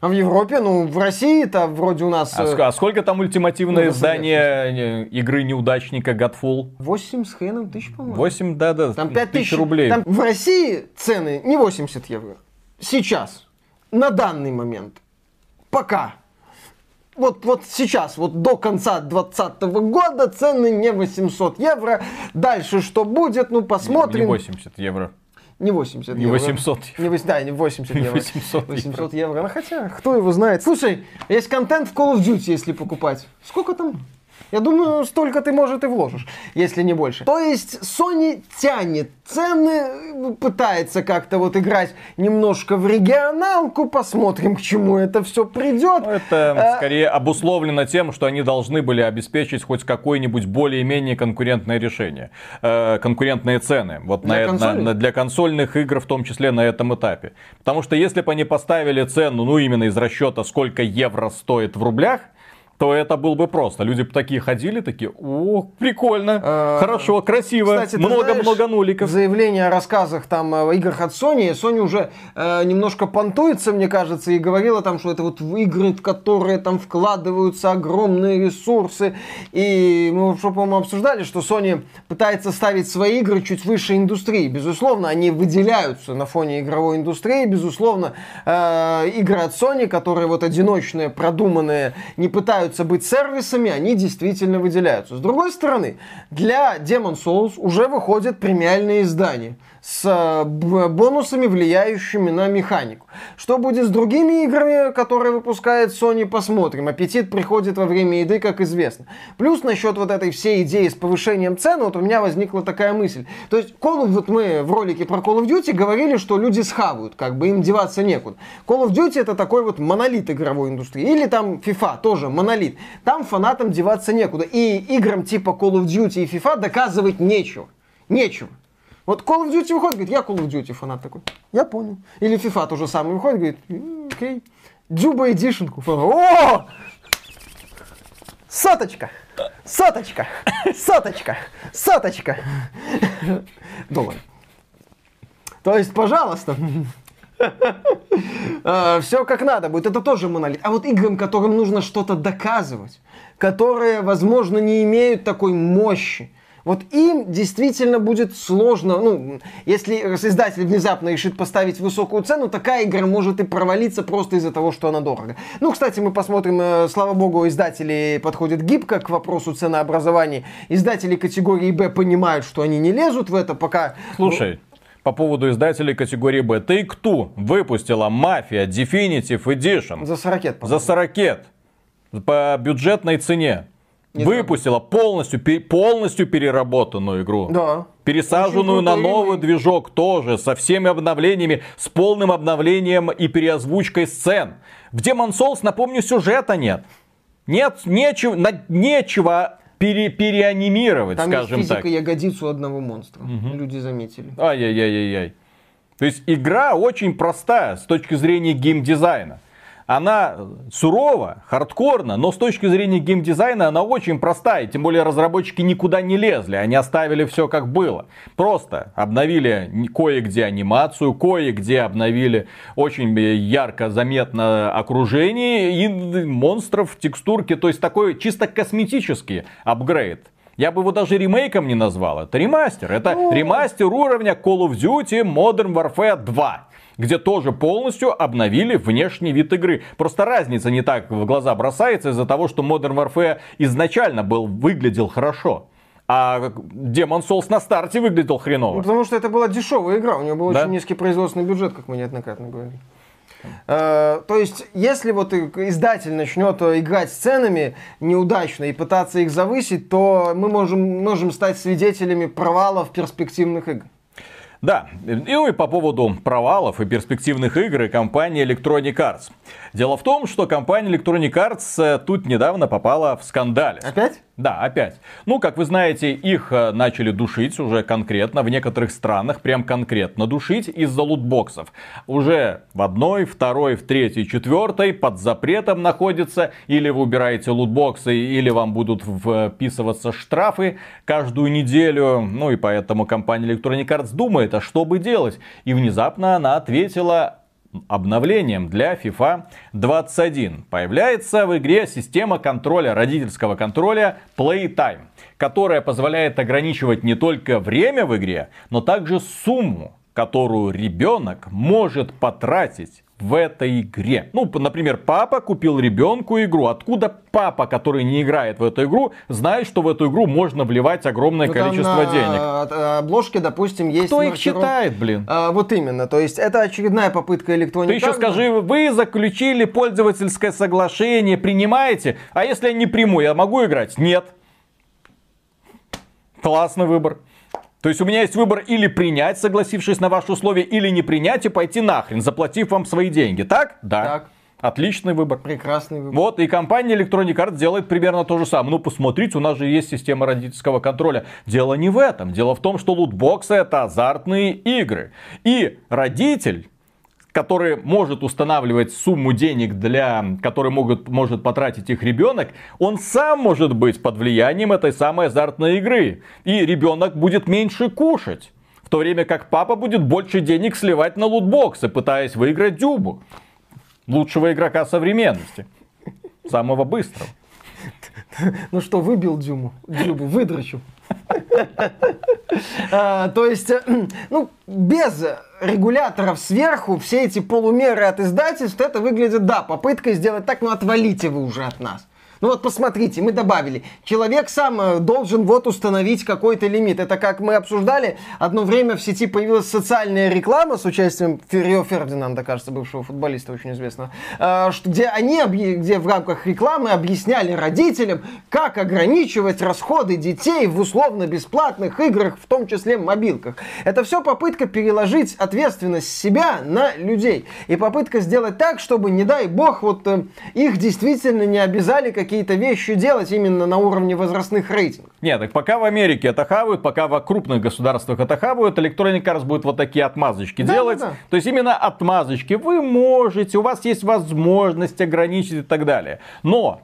А в Европе, ну, в России-то вроде у нас А, э, а сколько там ультимативное Ну, издание э, игры неудачника Godfall? 8 с хреном тысяч, по-моему. 8, да-да, Там 5 тысяч тысяч рублей. Там в России цены не 80 евро. Сейчас. На данный момент. Пока. Вот, вот сейчас, вот до конца 2020 года цены не 800 евро. Дальше что будет, ну посмотрим. Не 80 евро. Не 80 Не евро. 800 Не, вось- да, не 80 Не евро. 800 800 евро. Ну, хотя, кто его знает. Слушай, есть контент в Call of Duty, если покупать. Сколько там? Я думаю, столько ты, может, и вложишь, если не больше. То есть Sony тянет цены, пытается как-то вот играть немножко в регионалку, посмотрим, к чему это все придет. Ну, это а... скорее обусловлено тем, что они должны были обеспечить хоть какое-нибудь более-менее конкурентное решение, э, конкурентные цены. Вот для, на, на, для консольных игр в том числе на этом этапе. Потому что если бы они поставили цену, ну именно из расчета, сколько евро стоит в рублях, то это был бы просто. Люди бы такие ходили, такие, о, прикольно, а, хорошо, красиво, много-много нуликов. Заявление о рассказах там о играх от Sony, Sony уже э, немножко понтуется, мне кажется, и говорила там, что это вот игры, в которые там вкладываются огромные ресурсы. И мы уже, по-моему, обсуждали, что Sony пытается ставить свои игры чуть выше индустрии. Безусловно, они выделяются на фоне игровой индустрии. Безусловно, э, игры от Sony, которые вот одиночные, продуманные, не пытаются пытаются быть сервисами, они действительно выделяются. С другой стороны, для Demon Souls уже выходят премиальные издания с э, бонусами, влияющими на механику. Что будет с другими играми, которые выпускает Sony, посмотрим. Аппетит приходит во время еды, как известно. Плюс насчет вот этой всей идеи с повышением цен, вот у меня возникла такая мысль. То есть, Call of, вот мы в ролике про Call of Duty говорили, что люди схавают, как бы им деваться некуда. Call of Duty это такой вот монолит игровой индустрии. Или там FIFA тоже монолит. Там фанатам деваться некуда. И играм типа Call of Duty и FIFA доказывать нечего. Нечего. Вот Call of Duty выходит, говорит, я Call of Duty фанат такой. Я понял. Или FIFA то же самое выходит, говорит, окей. Джуба Эдишн. О! Соточка! Соточка! Соточка! Соточка! Доллар. То есть, пожалуйста, а, все как надо будет. Это тоже монолит. А вот играм, которым нужно что-то доказывать, которые, возможно, не имеют такой мощи, вот им действительно будет сложно, ну, если издатель внезапно решит поставить высокую цену, такая игра может и провалиться просто из-за того, что она дорого. Ну, кстати, мы посмотрим, э, слава богу, издатели подходят гибко к вопросу ценообразования. Издатели категории Б понимают, что они не лезут в это, пока... Слушай, по поводу издателей категории Б. Take-Two выпустила Mafia Definitive Edition. За 40 За 40 По бюджетной цене. Не выпустила знаю. полностью, полностью переработанную игру. Да. Пересаженную на новый движок тоже, со всеми обновлениями, с полным обновлением и переозвучкой сцен. В Demon Souls, напомню, сюжета нет. Нет, нечего, на, нечего пере, переанимировать, Там скажем есть физика так. ягодицу одного монстра. Угу. Люди заметили. Ай-яй-яй-яй. То есть игра очень простая с точки зрения геймдизайна она сурова, хардкорна, но с точки зрения геймдизайна она очень простая. Тем более разработчики никуда не лезли, они оставили все как было. Просто обновили кое-где анимацию, кое-где обновили очень ярко заметно окружение и монстров, текстурки. То есть такой чисто косметический апгрейд. Я бы его даже ремейком не назвал. Это ремастер. Это ну. ремастер уровня Call of Duty Modern Warfare 2 где тоже полностью обновили внешний вид игры. Просто разница не так в глаза бросается из-за того, что Modern Warfare изначально был, выглядел хорошо. А Demon Souls на старте выглядел хреново. Ну, потому что это была дешевая игра, у него был да? очень низкий производственный бюджет, как мы неоднократно говорили. Uh, то есть, если вот издатель начнет играть с ценами неудачно и пытаться их завысить, то мы можем, можем стать свидетелями провалов перспективных игр. Да, и по поводу провалов и перспективных игр компании Electronic Arts. Дело в том, что компания Electronic Arts э, тут недавно попала в скандале. Опять? Да, опять. Ну, как вы знаете, их э, начали душить уже конкретно, в некоторых странах прям конкретно душить из-за лутбоксов. Уже в одной, второй, в третьей, четвертой под запретом находится, или вы убираете лутбоксы, или вам будут вписываться штрафы каждую неделю. Ну и поэтому компания Electronic Arts думает, а что бы делать? И внезапно она ответила, обновлением для FIFA 21 появляется в игре система контроля, родительского контроля Playtime, которая позволяет ограничивать не только время в игре, но также сумму, которую ребенок может потратить в этой игре. Ну, например, папа купил ребенку игру. Откуда папа, который не играет в эту игру, знает, что в эту игру можно вливать огромное ну, количество на денег? обложке, допустим, есть... Кто их читает, блин? А, вот именно. То есть это очередная попытка электроники. Ты еще скажи, вы заключили пользовательское соглашение, принимаете? А если я не приму, я могу играть? Нет. Классный выбор. То есть у меня есть выбор или принять, согласившись на ваши условия, или не принять и пойти нахрен, заплатив вам свои деньги. Так? Да. Так. Отличный выбор. Прекрасный выбор. Вот, и компания Electronic Arts делает примерно то же самое. Ну, посмотрите, у нас же есть система родительского контроля. Дело не в этом. Дело в том, что лутбоксы это азартные игры. И родитель который может устанавливать сумму денег, для, который могут, может потратить их ребенок, он сам может быть под влиянием этой самой азартной игры. И ребенок будет меньше кушать. В то время как папа будет больше денег сливать на лутбоксы, пытаясь выиграть дюбу. Лучшего игрока современности. Самого быстрого. Ну что, выбил Дюму? Дюбу, выдрачу. А, то есть, э, ну, без регуляторов сверху, все эти полумеры от издательств, это выглядит, да, попыткой сделать так, ну отвалите вы уже от нас. Ну вот посмотрите, мы добавили. Человек сам э, должен вот установить какой-то лимит. Это как мы обсуждали, одно время в сети появилась социальная реклама с участием Феррио Фердинанда, кажется, бывшего футболиста очень известного, э, где они, где в рамках рекламы объясняли родителям, как ограничивать расходы детей в условно-бесплатных играх, в том числе мобилках. Это все попытка переложить ответственность себя на людей. И попытка сделать так, чтобы, не дай бог, вот э, их действительно не обязали какие какие-то вещи делать именно на уровне возрастных рейтингов. Нет, так пока в Америке это хавают, пока в крупных государствах это хавают, Electronic Arts будет вот такие отмазочки да, делать. Да, да. То есть именно отмазочки вы можете, у вас есть возможность ограничить и так далее. Но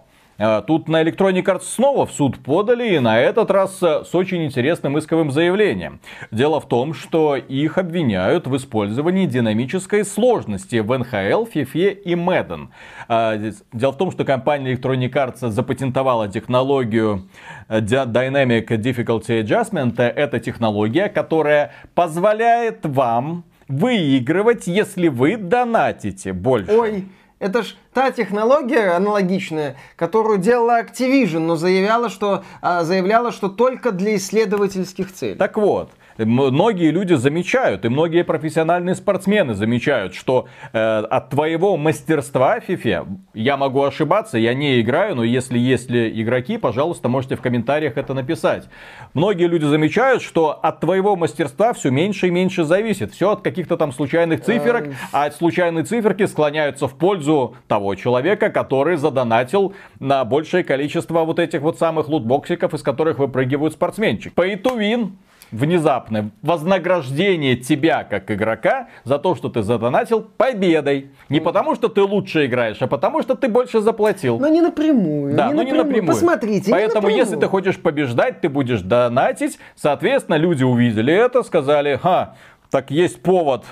тут на Electronic Arts снова в суд подали, и на этот раз э, с очень интересным исковым заявлением. Дело в том, что их обвиняют в использовании динамической сложности в NHL, FIFA и Madden. Э, дело в том, что компания Electronic Arts запатентовала технологию Dynamic Difficulty Adjustment. Это технология, которая позволяет вам выигрывать, если вы донатите больше. Ой, это ж та технология аналогичная, которую делала Activision, но заявляла, что, а, заявляла, что только для исследовательских целей. Так вот, многие люди замечают, и многие профессиональные спортсмены замечают, что э, от твоего мастерства в FIFA, я могу ошибаться, я не играю, но если есть ли игроки, пожалуйста, можете в комментариях это написать. Многие люди замечают, что от твоего мастерства все меньше и меньше зависит. Все от каких-то там случайных циферок, а случайные циферки склоняются в пользу того человека, который задонатил на большее количество вот этих вот самых лутбоксиков, из которых выпрыгивают спортсменчик. Pay to win внезапное вознаграждение тебя как игрока за то, что ты задонатил победой. Не потому, что ты лучше играешь, а потому, что ты больше заплатил. Но не напрямую. Да, не но напрямую. не напрямую. Посмотрите, Поэтому, если ты хочешь побеждать, ты будешь донатить. Соответственно, люди увидели это, сказали, ха, так есть повод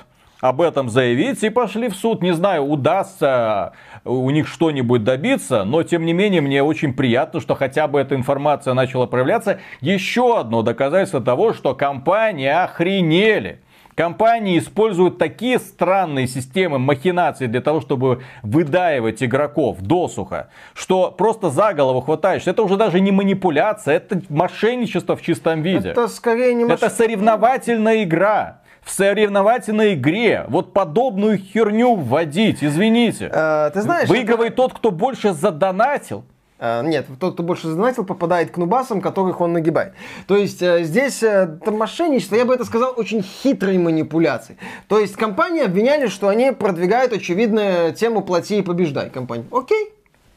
об этом заявить и пошли в суд. Не знаю, удастся у них что-нибудь добиться, но тем не менее мне очень приятно, что хотя бы эта информация начала проявляться. Еще одно доказательство того, что компании охренели. Компании используют такие странные системы махинаций для того, чтобы выдаивать игроков досуха, что просто за голову хватаешься. Это уже даже не манипуляция, это мошенничество в чистом виде. Это скорее не мошенничество. Это соревновательная игра в соревновательной игре вот подобную херню вводить, извините. А, ты знаешь, Выигрывает это... тот, кто больше задонатил. А, нет, тот, кто больше задонатил, попадает к нубасам, которых он нагибает. То есть э, здесь э, мошенничество, я бы это сказал, очень хитрой манипуляции. То есть компании обвиняли, что они продвигают, очевидно, тему «плати и побеждай» компании. Окей,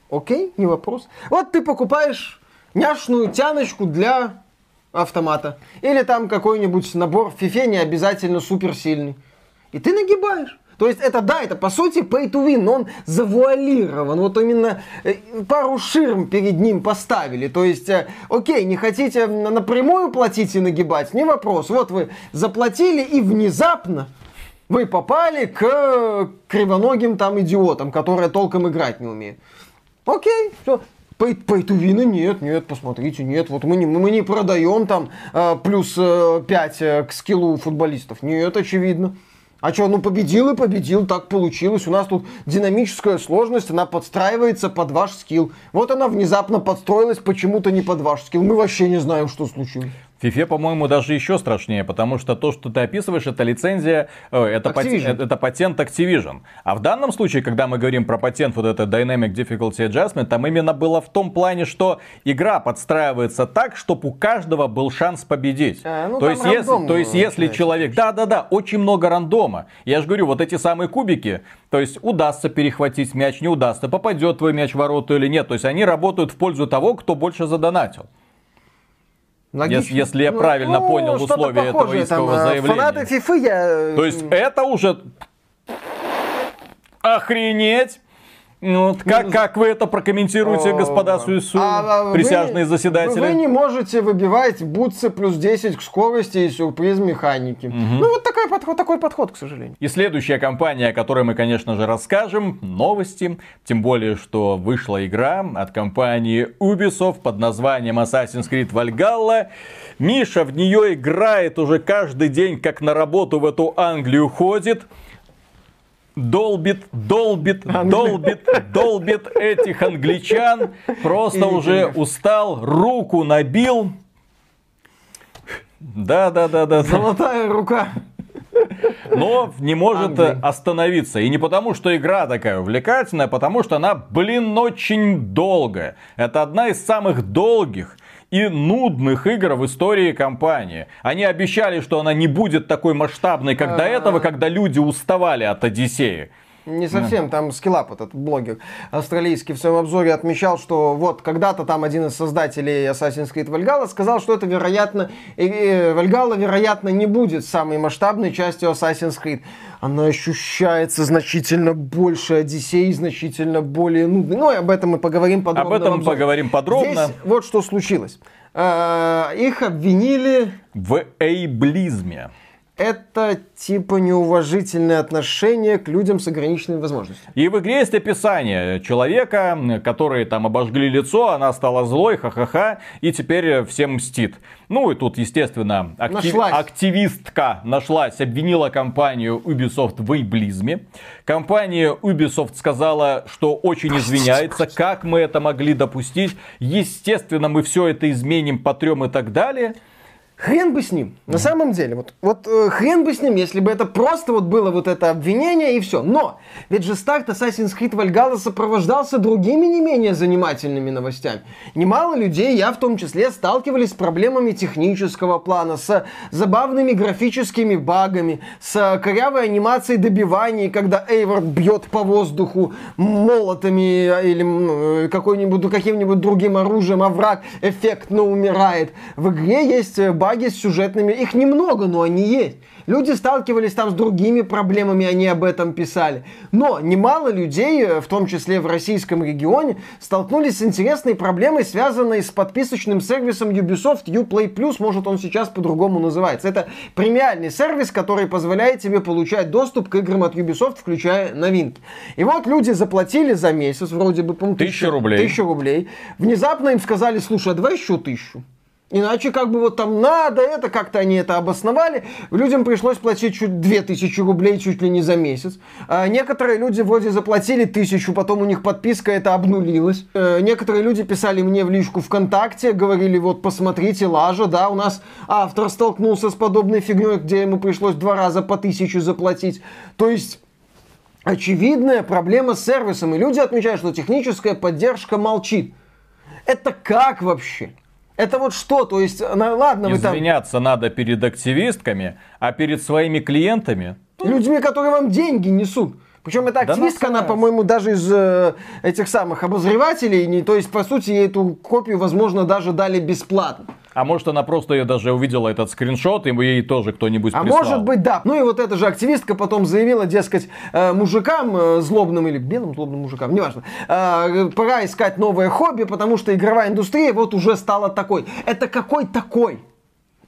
окей, не вопрос. Вот ты покупаешь няшную тяночку для автомата. Или там какой-нибудь набор в фифе не обязательно суперсильный. И ты нагибаешь. То есть это да, это по сути pay to win, но он завуалирован. Вот именно э, пару ширм перед ним поставили. То есть, э, окей, не хотите напрямую платить и нагибать, не вопрос. Вот вы заплатили и внезапно вы попали к кривоногим там идиотам, которые толком играть не умеют. Окей, все. Win нет, нет, посмотрите, нет, вот мы не, мы не продаем там э, плюс э, 5 э, к скиллу футболистов. Нет, очевидно. А что, ну победил и победил, так получилось. У нас тут динамическая сложность, она подстраивается под ваш скилл. Вот она внезапно подстроилась почему-то не под ваш скилл. Мы вообще не знаем, что случилось. Фифе, по-моему, даже еще страшнее, потому что то, что ты описываешь, это лицензия, э, это, патент, это патент Activision. А в данном случае, когда мы говорим про патент вот это Dynamic Difficulty Adjustment, там именно было в том плане, что игра подстраивается так, чтобы у каждого был шанс победить. А, ну, то, есть, если, то есть, если человек... Да-да-да, очень много рандома. Я же говорю, вот эти самые кубики, то есть удастся перехватить мяч, не удастся, попадет твой мяч в вороту или нет. То есть они работают в пользу того, кто больше задонатил. Логично. Если я ну, правильно ну, понял условия этого искового там, заявления. Фанаты FIFA я... То есть это уже охренеть. Ну, вот как, как вы это прокомментируете, господа Суису, а, присяжные вы, заседатели? Вы не можете выбивать бутсы плюс 10 к скорости и сюрприз механики. Угу. Ну, вот такой подход, такой подход, к сожалению. И следующая компания, о которой мы, конечно же, расскажем, новости. Тем более, что вышла игра от компании Ubisoft под названием Assassin's Creed Valhalla. Миша в нее играет уже каждый день, как на работу в эту Англию ходит долбит, долбит, долбит, долбит этих англичан. Просто уже устал, руку набил. Да, да, да, да. Золотая рука. Но не может Англии. остановиться. И не потому, что игра такая увлекательная, а потому что она, блин, очень долгая. Это одна из самых долгих и нудных игр в истории компании. Они обещали, что она не будет такой масштабной, как до а. этого, когда люди уставали от Одиссеи. Не совсем, там Скиллап, этот блогер австралийский, в своем обзоре отмечал, что вот когда-то там один из создателей Assassin's Creed Valhalla сказал, что это вероятно, Valhalla вероятно не будет самой масштабной частью Assassin's Creed. Она ощущается значительно больше Одиссеи, значительно более нудной. Ну и об этом мы поговорим подробно. Об этом мы поговорим подробно. Здесь вот что случилось. Э, их обвинили... В эйблизме это типа неуважительное отношение к людям с ограниченными возможностями. И в игре есть описание человека, который там обожгли лицо, она стала злой, ха-ха-ха, и теперь всем мстит. Ну и тут, естественно, актив... активистка нашлась, обвинила компанию Ubisoft в эйблизме. Компания Ubisoft сказала, что очень извиняется, как мы это могли допустить. Естественно, мы все это изменим, потрем и так далее. Хрен бы с ним. Mm. На самом деле, вот, вот э, хрен бы с ним, если бы это просто вот было вот это обвинение и все. Но ведь же старт Assassin's Creed Valhalla сопровождался другими не менее занимательными новостями. Немало людей, я в том числе, сталкивались с проблемами технического плана, с забавными графическими багами, с корявой анимацией добиваний, когда Эйвор бьет по воздуху молотами или какой-нибудь каким-нибудь другим оружием, а враг эффектно умирает. В игре есть баг баги с сюжетными. Их немного, но они есть. Люди сталкивались там с другими проблемами, они об этом писали. Но немало людей, э, в том числе в российском регионе, столкнулись с интересной проблемой, связанной с подписочным сервисом Ubisoft Uplay Plus, может он сейчас по-другому называется. Это премиальный сервис, который позволяет тебе получать доступ к играм от Ubisoft, включая новинки. И вот люди заплатили за месяц, вроде бы, по тысячу рублей. Тысячу рублей. Внезапно им сказали, слушай, а давай еще тысячу. Иначе как бы вот там надо, это как-то они это обосновали. Людям пришлось платить чуть 2000 рублей чуть ли не за месяц. А некоторые люди вроде заплатили тысячу, потом у них подписка это обнулилась. А некоторые люди писали мне в личку ВКонтакте, говорили, вот посмотрите, лажа, да, у нас автор столкнулся с подобной фигней, где ему пришлось два раза по тысячу заплатить. То есть очевидная проблема с сервисом, и люди отмечают, что техническая поддержка молчит. Это как вообще? Это вот что? То есть, ну, ладно, вы там... Извиняться надо перед активистками, а перед своими клиентами... Людьми, которые вам деньги несут. Причем эта активистка, да она, по-моему, даже из э, этих самых обозревателей, не, то есть, по сути, ей эту копию, возможно, даже дали бесплатно. А может, она просто ее даже увидела этот скриншот, и ей тоже кто-нибудь а прислал. А может быть, да. Ну и вот эта же активистка потом заявила, дескать, э, мужикам э, злобным или белым злобным мужикам, неважно, э, пора искать новое хобби, потому что игровая индустрия вот уже стала такой. Это какой такой?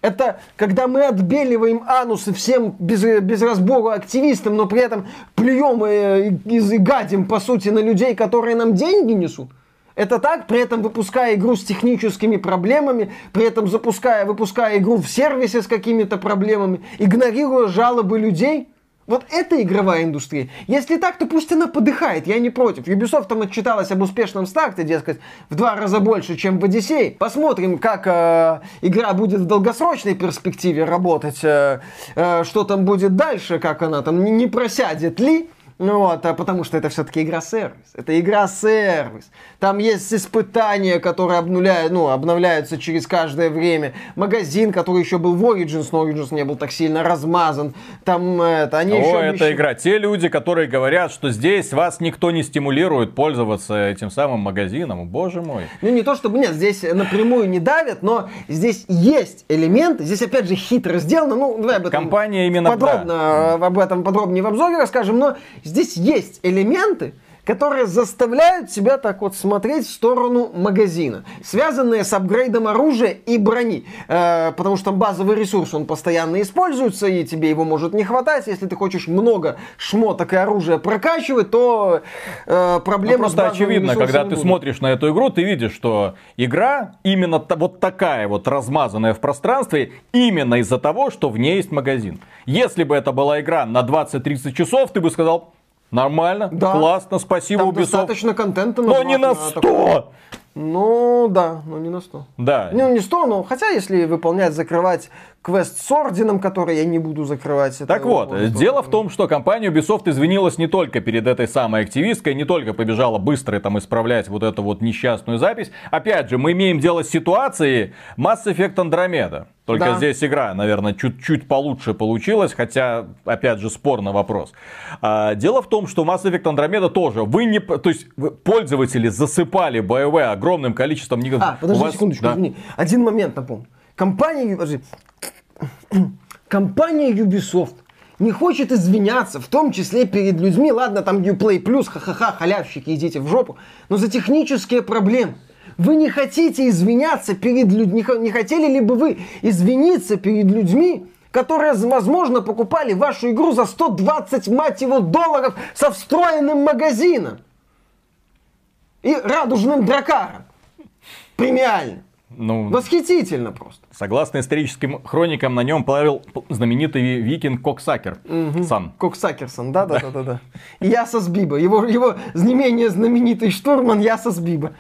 Это когда мы отбеливаем анусы всем без, без разбора активистам, но при этом плюем и, и, и гадим, по сути, на людей, которые нам деньги несут. Это так, при этом выпуская игру с техническими проблемами, при этом запуская, выпуская игру в сервисе с какими-то проблемами, игнорируя жалобы людей. Вот это игровая индустрия. Если так, то пусть она подыхает, я не против. Ubisoft там отчиталась об успешном старте, дескать, в два раза больше, чем в Odyssey. Посмотрим, как э, игра будет в долгосрочной перспективе работать, э, э, что там будет дальше, как она там, не, не просядет ли. Ну вот, а потому что это все-таки игра-сервис. Это игра-сервис. Там есть испытания, которые обнуляют, ну, обновляются через каждое время. Магазин, который еще был в Origins, но Origins не был так сильно размазан. Там это, они О, еще... это обещают- игра. Те люди, которые говорят, что здесь вас никто не стимулирует пользоваться этим самым магазином. Боже мой. Ну, не то чтобы, нет, здесь напрямую не давят, но здесь есть элементы, здесь опять же хитро сделано, ну, давай об этом Компания именно, подробно, э, об этом подробнее в обзоре расскажем, но здесь есть элементы, которые заставляют тебя так вот смотреть в сторону магазина, связанные с апгрейдом оружия и брони, Э, потому что там базовый ресурс, он постоянно используется, и тебе его может не хватать, если ты хочешь много шмоток и оружия прокачивать, то э, Ну, проблема с просто базовыми очевидно, когда ты будет. смотришь на эту игру, ты видишь, что игра именно та- вот такая вот размазанная в пространстве, именно из-за того, что в ней есть магазин. Если бы это была игра на 20-30 часов, ты бы сказал, нормально, Да. классно, спасибо, Там Ubisoft. достаточно контента. Но не на 20 100! Ну, да, но не на 100. Да. Ну, не 100, но хотя, если выполнять, закрывать квест с орденом, который я не буду закрывать. это Так вот, дело в том, что компания Ubisoft извинилась не только перед этой самой активисткой, не только побежала быстро там исправлять вот эту вот несчастную запись. Опять же, мы имеем дело с ситуацией Mass Effect Andromeda. Только Да. здесь игра, наверное, чуть-чуть получше получилась, хотя, опять же, спорный вопрос. А, дело в том, что Mass Effect Andromeda тоже, вы не, то есть пользователи засыпали BioWare огромным количеством ников. А, подожди вас- секундочку, да. извини. Один момент напомню. Компания, подожди. Компания Ubisoft не хочет извиняться, в том числе перед людьми. Ладно, там Uplay Plus, ха-ха-ха, халявщики, идите в жопу. Но за технические проблемы. Вы не хотите извиняться перед людьми. Не хотели ли бы вы извиниться перед людьми, которые, возможно, покупали вашу игру за 120, мать его, долларов со встроенным магазином и радужным дракаром? Премиально. Ну, Восхитительно просто. Согласно историческим хроникам, на нем плавил знаменитый ви- викинг Коксакер. Сам. Кок Сакерсон, да, да, да, да, да. И Ясос Биба. Его, его не менее знаменитый штурман Ясос Биба.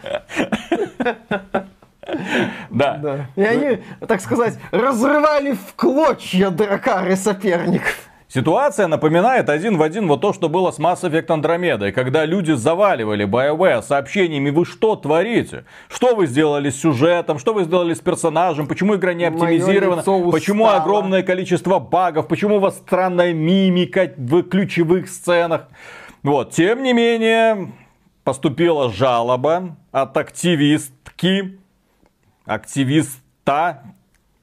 Да. Да. И они, так сказать, разрывали в клочья дракары соперников. Ситуация напоминает один в один вот то, что было с Mass Effect Andromeda, когда люди заваливали BioWare сообщениями «Вы что творите? Что вы сделали с сюжетом? Что вы сделали с персонажем? Почему игра не оптимизирована? лицо устало». Почему огромное количество багов? Почему у вас странная мимика в ключевых сценах?» Вот, тем не менее, поступила жалоба от активистки, активиста,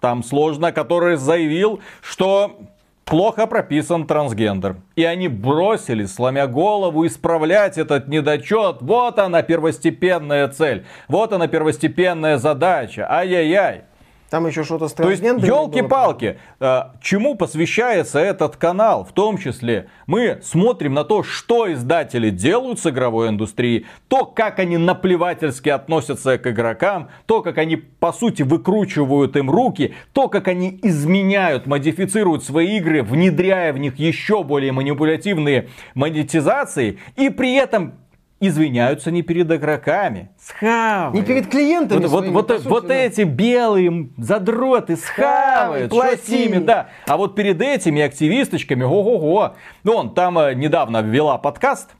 там сложно, который заявил, что плохо прописан трансгендер. И они бросились, сломя голову, исправлять этот недочет. Вот она первостепенная цель. Вот она первостепенная задача. Ай-яй-яй. Там еще что-то с То есть, елки-палки, э, чему посвящается этот канал? В том числе мы смотрим на то, что издатели делают с игровой индустрией, то, как они наплевательски относятся к игрокам, то, как они, по сути, выкручивают им руки, то, как они изменяют, модифицируют свои игры, внедряя в них еще более манипулятивные монетизации, и при этом извиняются не перед игроками. Схавают. Не перед клиентами Вот, вот, своими, вот, вот да. эти белые задроты схавают, что с плати. ними, да. А вот перед этими активисточками, ого-го. Ну, он там э, недавно ввела подкаст,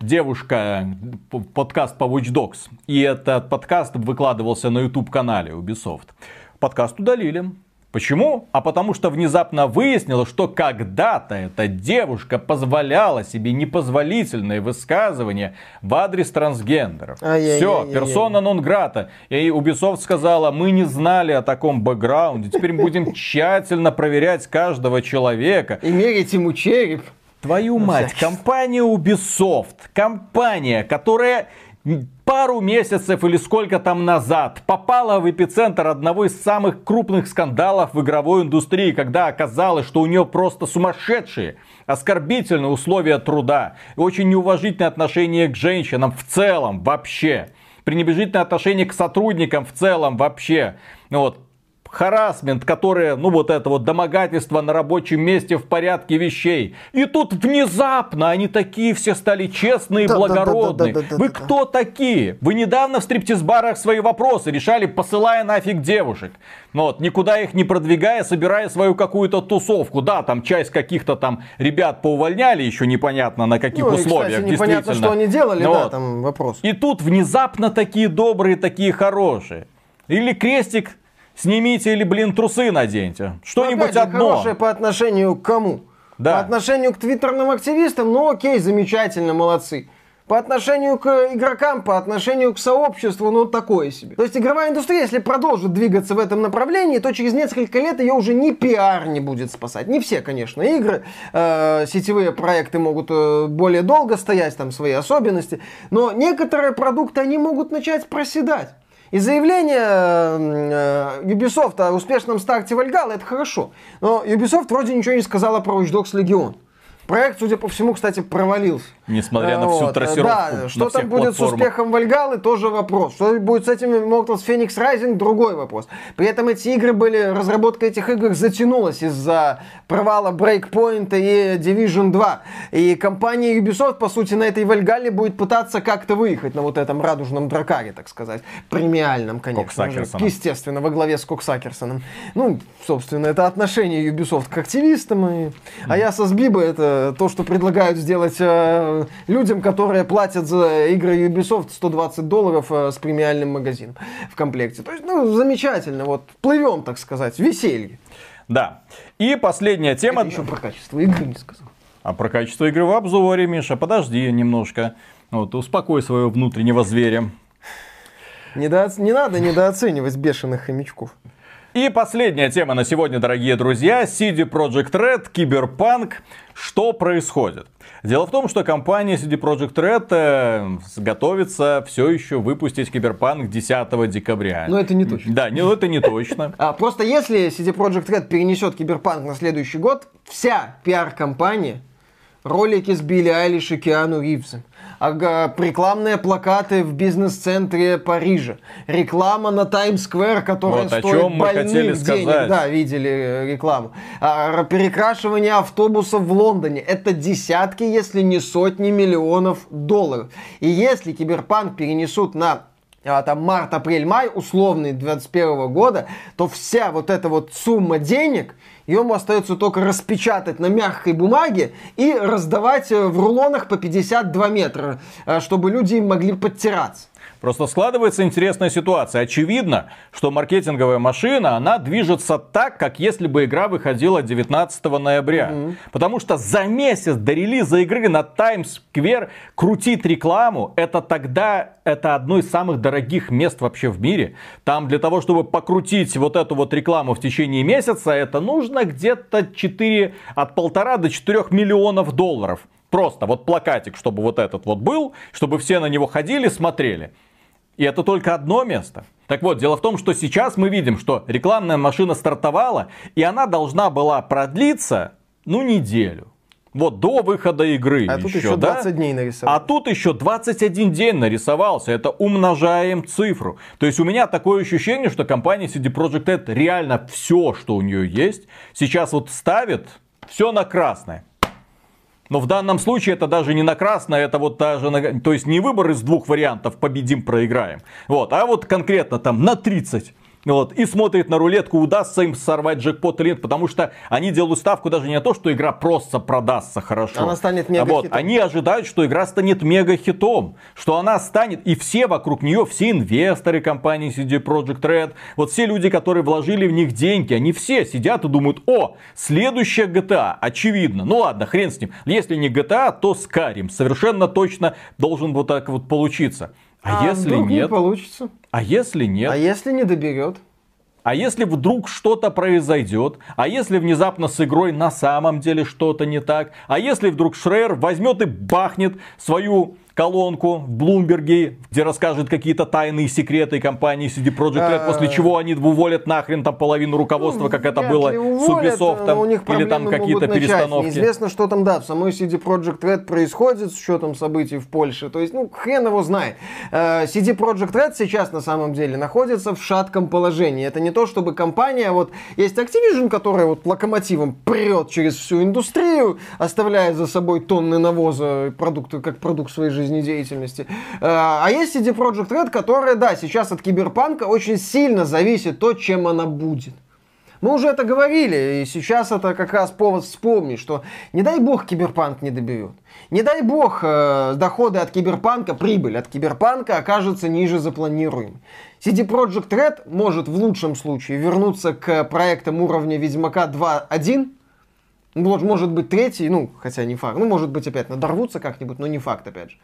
девушка, п- подкаст по Watch Dogs. И этот подкаст выкладывался на YouTube-канале Ubisoft. Подкаст удалили. Почему? А потому что внезапно выяснилось, что когда-то эта девушка позволяла себе непозволительные высказывания в адрес трансгендеров. Ай-яй-яй-яй-яй. Все, персона нон грата. И Ubisoft сказала, мы не знали о таком бэкграунде, теперь будем тщательно проверять каждого человека. И мерить ему череп. Твою мать, всякий компания Ubisoft, компания, которая пару месяцев или сколько там назад попала в эпицентр одного из самых крупных скандалов в игровой индустрии, когда оказалось, что у нее просто сумасшедшие, оскорбительные условия труда и очень неуважительное отношение к женщинам в целом вообще, пренебрежительное отношение к сотрудникам в целом вообще. Вот, харасмент, которое, ну вот это вот домогательство на рабочем месте в порядке вещей. И тут внезапно они такие все стали честные и Да, благородные. да, да, да, Вы кто такие? Вы недавно в стриптиз-барах свои вопросы решали, посылая нафиг девушек. Вот, никуда их не продвигая, собирая свою какую-то тусовку. Да, там часть каких-то там ребят поувольняли, еще непонятно на каких Ну, и, условиях. кстати, непонятно, что они делали, Ну да, вот. там вопрос. И тут внезапно такие добрые, такие хорошие. Или крестик снимите, или, блин, трусы наденьте. Ну, Что-нибудь опять одно. Хорошее по отношению к кому? Да. По отношению к твиттерным активистам, ну окей, замечательно, молодцы. По отношению к игрокам, по отношению к сообществу, ну такое себе. То есть игровая индустрия, если продолжит двигаться в этом направлении, то через несколько лет ее уже ни пиар не будет спасать. Не все, конечно, игры, э, сетевые проекты могут э, более долго стоять, там свои особенности, но некоторые продукты, они могут начать проседать. И заявление э, Ubisoft о успешном старте Вальгала это хорошо. Но Ubisoft вроде ничего не сказала про Watch Dogs Legion. Проект, судя по всему, кстати, провалился. Несмотря на всю Вот, трассировку Да, что там будет с платформах. успехом Вальгалы, тоже вопрос. Что будет с этими Immortals Phoenix Rising, другой вопрос. При этом эти игры были, разработка этих игр затянулась из-за провала Breakpoint и Division 2. И компания Ubisoft, по сути, на этой Вальгале будет пытаться как-то выехать на вот этом радужном дракаре, так сказать. Премиальном, конечно же. Естественно, во главе с Коксакерсоном. Ну, собственно, это отношение Ubisoft к активистам. И... А я со Сбиба это то, что предлагают сделать э, людям, которые платят за игры Ubisoft 120 долларов э, с премиальным магазином в комплекте. То есть, ну, замечательно. Вот, плывем, так сказать, веселье. Да. И последняя тема. Это еще про качество игры не сказал. А про качество игры в обзоре, Миша, подожди немножко. Вот, успокой своего внутреннего зверя. Недооц- Не надо недооценивать бешеных хомячков. И последняя тема на сегодня, дорогие друзья. CD Projekt Red, Киберпанк. Что происходит? Дело в том, что компания CD Projekt Red э, готовится все еще выпустить Киберпанк 10 декабря. Но это не точно. Да, не, ну это не точно. А, просто если CD Projekt Red перенесет Киберпанк на следующий год, вся пиар-кампания, ролики с Билли Айлиш и Киану Ривзом, рекламные плакаты в бизнес-центре Парижа, реклама на Таймс-сквер, которая Вот о стоит чем мы больных хотели денег. сказать. Да, видели э, рекламу. А, перекрашивание автобусов в Лондоне. Это десятки, если не сотни миллионов долларов. И если Киберпанк перенесут на а, там март, апрель, май, условный 21 года, то вся вот эта вот сумма денег, ему остается только распечатать на мягкой бумаге и раздавать э, в рулонах по 52 метра, э, чтобы люди им могли подтираться. Просто складывается интересная ситуация. Очевидно, что маркетинговая машина, она движется так, как если бы игра выходила 19 ноября. Потому что за месяц до релиза игры на Times Square крутить рекламу, это тогда, это одно из самых дорогих мест вообще в мире. Там для того, чтобы покрутить вот эту вот рекламу в течение месяца, это нужно где-то 4, от полтора до 4 миллионов долларов. Просто вот плакатик, чтобы вот этот вот был, чтобы все на него ходили, смотрели. И это только одно место. Так вот, дело в том, что сейчас мы видим, что рекламная машина стартовала, и она должна была продлиться, ну, неделю. Вот до выхода игры. А тут еще да? 20 дней нарисовали. А тут еще 21 день нарисовался. Это умножаем цифру. То есть у меня такое ощущение, что компания CD Projekt Red реально все, что у нее есть, сейчас вот ставит все на красное. Но в данном случае это даже не на красное, это вот даже, на- то есть не выбор из двух вариантов, победим, проиграем. Вот, а вот конкретно там на 30. Вот, и смотрит на рулетку, удастся им сорвать джекпот или нет, потому что они делают ставку даже не на то, что игра просто продастся хорошо. Она станет А вот, они ожидают, что игра станет мега-хитом, что она станет, и все вокруг нее, все инвесторы компании CD Projekt Red, вот все люди, которые вложили в них деньги, они все сидят и думают, о, следующая GTA, очевидно. Ну ладно, хрен с ним. Если не GTA, то Skyrim. Совершенно точно должен вот так вот получиться. А, если вдруг не нет? получится? А если нет? А если не доберет? А если вдруг что-то произойдет? А если внезапно с игрой на самом деле что-то не так? А если вдруг Шрейер возьмет и бахнет свою колонку в Блумберге, где расскажет какие-то тайные секреты компании CD Projekt Red, после чего они уволят нахрен там половину руководства, как это было с Ubisoft, или там какие-то перестановки. Неизвестно, что там, да, в самой CD Projekt Red происходит с учетом событий в Польше. То есть, ну, хрен его знает. Э, CD Projekt Red сейчас на самом деле находится в шатком положении. Это не то, чтобы компания, вот есть Activision, которая вот локомотивом прет через всю индустрию, оставляя за собой тонны навоза продукты, как продукт своей жизнедеятельности. Э, А есть CD Projekt Red, которая, да, сейчас от Киберпанка очень сильно зависит то, чем она будет. Мы уже это говорили, и сейчас это как раз повод вспомнить, что не дай бог Киберпанк не доберет. Не дай бог э, доходы от Киберпанка, прибыль от Киберпанка окажется ниже запланируемой. CD Projekt Red может в лучшем случае вернуться к проектам уровня Ведьмака 2.1, вот, может быть третий, ну, хотя не факт, ну, может быть опять надорвутся как-нибудь, но не факт опять же.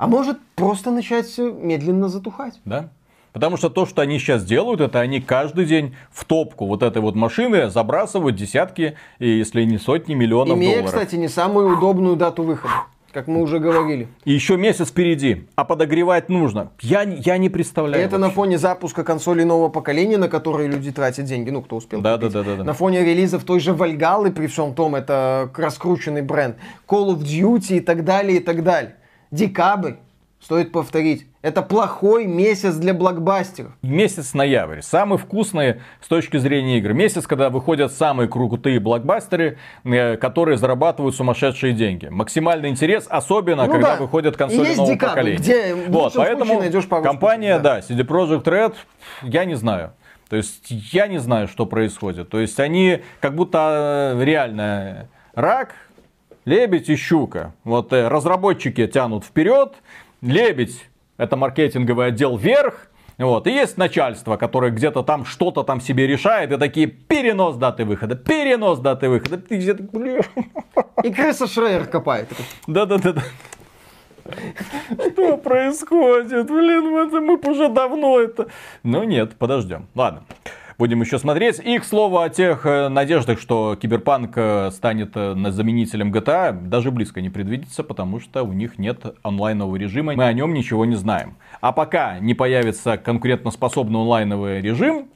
А может просто начать медленно затухать. Да? Потому что то, что они сейчас делают, это они каждый день в топку вот этой вот машины забрасывают десятки, если не сотни миллионов Имея, долларов. кстати, не самую удобную дату выхода, как мы уже говорили. И еще месяц впереди, а подогревать нужно. Я, я не представляю. Это на вообще. фоне запуска консолей нового поколения, на которые люди тратят деньги, ну, кто успел Да, купить. да, да, да, да. На фоне релизов той же Вальгалы, при всем том, это раскрученный бренд, Call of Duty и так далее, и так далее. Декабрь, стоит повторить, это плохой месяц для блокбастеров. Месяц ноябрь. Самый вкусный с точки зрения игр. Месяц, когда выходят самые крутые блокбастеры, э, которые зарабатывают сумасшедшие деньги. Максимальный интерес, особенно Ну когда да. выходят И консоли есть нового декабрь, поколения. где вот, поэтому компания, да. да, CD Projekt Red, я не знаю. То есть я не знаю, что происходит. То есть они как будто э, реально рак, лебедь и щука. Вот э, разработчики тянут вперед, лебедь это маркетинговый отдел вверх, вот. И есть начальство, которое где-то там что-то там себе решает, и такие перенос даты выхода, перенос даты выхода. Ты где-то, бля. И крыса Шрейер копает. Да-да-да. Что происходит? Блин, мы б уже давно это... Ну нет, подождем. Ладно. Будем еще смотреть. И, к слову, о тех э, надеждах, что Киберпанк э, станет э, заменителем GTA, даже близко не предвидится, потому что у них нет онлайнового режима. Мы о нем ничего не знаем. А пока не появится конкурентоспособный онлайновый режим,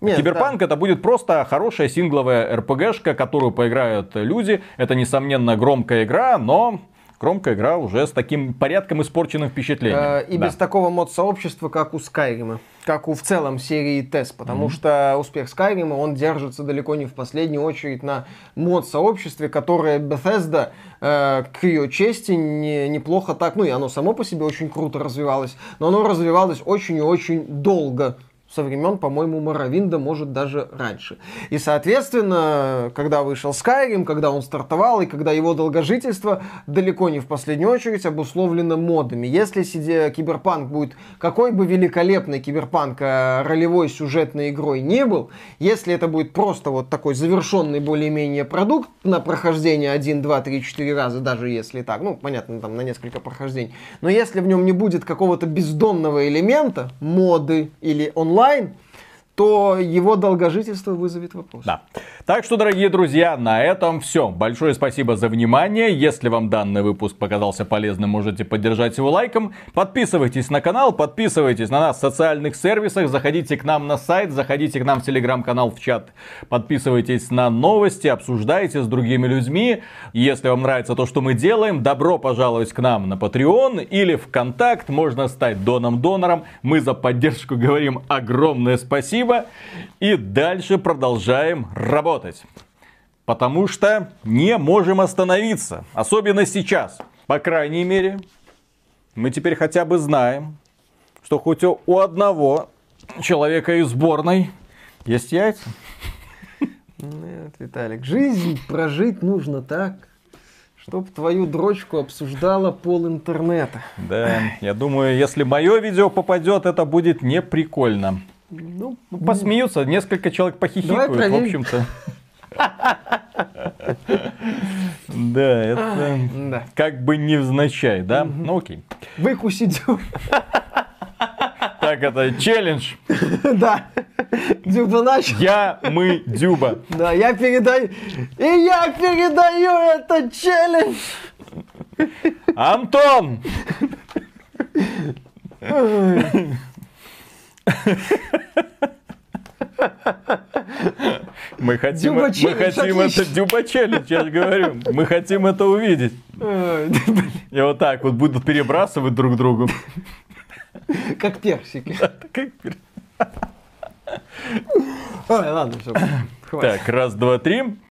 Нет, Киберпанк это будет просто хорошая сингловая РПГшка, которую поиграют люди. Это, несомненно, громкая игра, но громкая игра уже с таким порядком испорченным впечатлением. Э, И Да. без такого мод-сообщества, как у Скайрима. Как у в целом серии TES. Потому что успех Скайрима, он держится далеко не в последнюю очередь на мод-сообществе, которое Bethesda, э, к ее чести, не- неплохо так... Ну и оно само по себе очень круто развивалось. Но оно развивалось очень и очень долго. Со времен, по-моему, Morrowind а, может, даже раньше. И, соответственно, когда вышел Skyrim, когда он стартовал, и когда его долгожительство далеко не в последнюю очередь обусловлено модами. Если CD Киберпанк будет, какой бы великолепный Киберпанк э, ролевой сюжетной игрой не был, если это будет просто вот такой завершенный более-менее продукт на прохождение 1, 2, 3, 4 раза, даже если так, ну, понятно, там на несколько прохождений, но если в нем не будет какого-то бездонного элемента, моды или онлайн, wine. То его долгожительство вызовет вопрос. Да. Так что, дорогие друзья, на этом все. Большое спасибо за внимание. Если вам данный выпуск показался полезным, можете поддержать его лайком. Подписывайтесь на канал, подписывайтесь на нас в социальных сервисах, заходите к нам на сайт, заходите к нам в телеграм-канал, в чат. Подписывайтесь на новости, обсуждайте с другими людьми. Если вам нравится то, что мы делаем, добро пожаловать к нам на Patreon или ВКонтакт. Можно стать доном-донором. Мы за поддержку говорим огромное спасибо. И дальше продолжаем работать. Потому что не можем остановиться. Особенно сейчас. По крайней мере, мы теперь хотя бы знаем, что хоть у одного человека из сборной есть яйца. Нет, Виталик, жизнь прожить нужно так, чтоб твою дрочку обсуждала пол интернета. Да, я думаю, если мое видео попадет, это будет не прикольно. Ну, Ну, посмеются, несколько человек похихикают, в общем-то. Да, это как бы невзначай, да? Ну окей. Выкуси дю. Так, это челлендж. Да. Дюба начал. Я, мы, Дюба. Да, я передаю. И я передаю этот челлендж Антон! Мы хотим, Дюба мы хотим отлично. это Дюба челлендж, я же говорю. Мы хотим это увидеть. И вот так вот будут перебрасывать друг другу. Как персики. Как пер- Ой, ладно, все. Так, раз, два, три.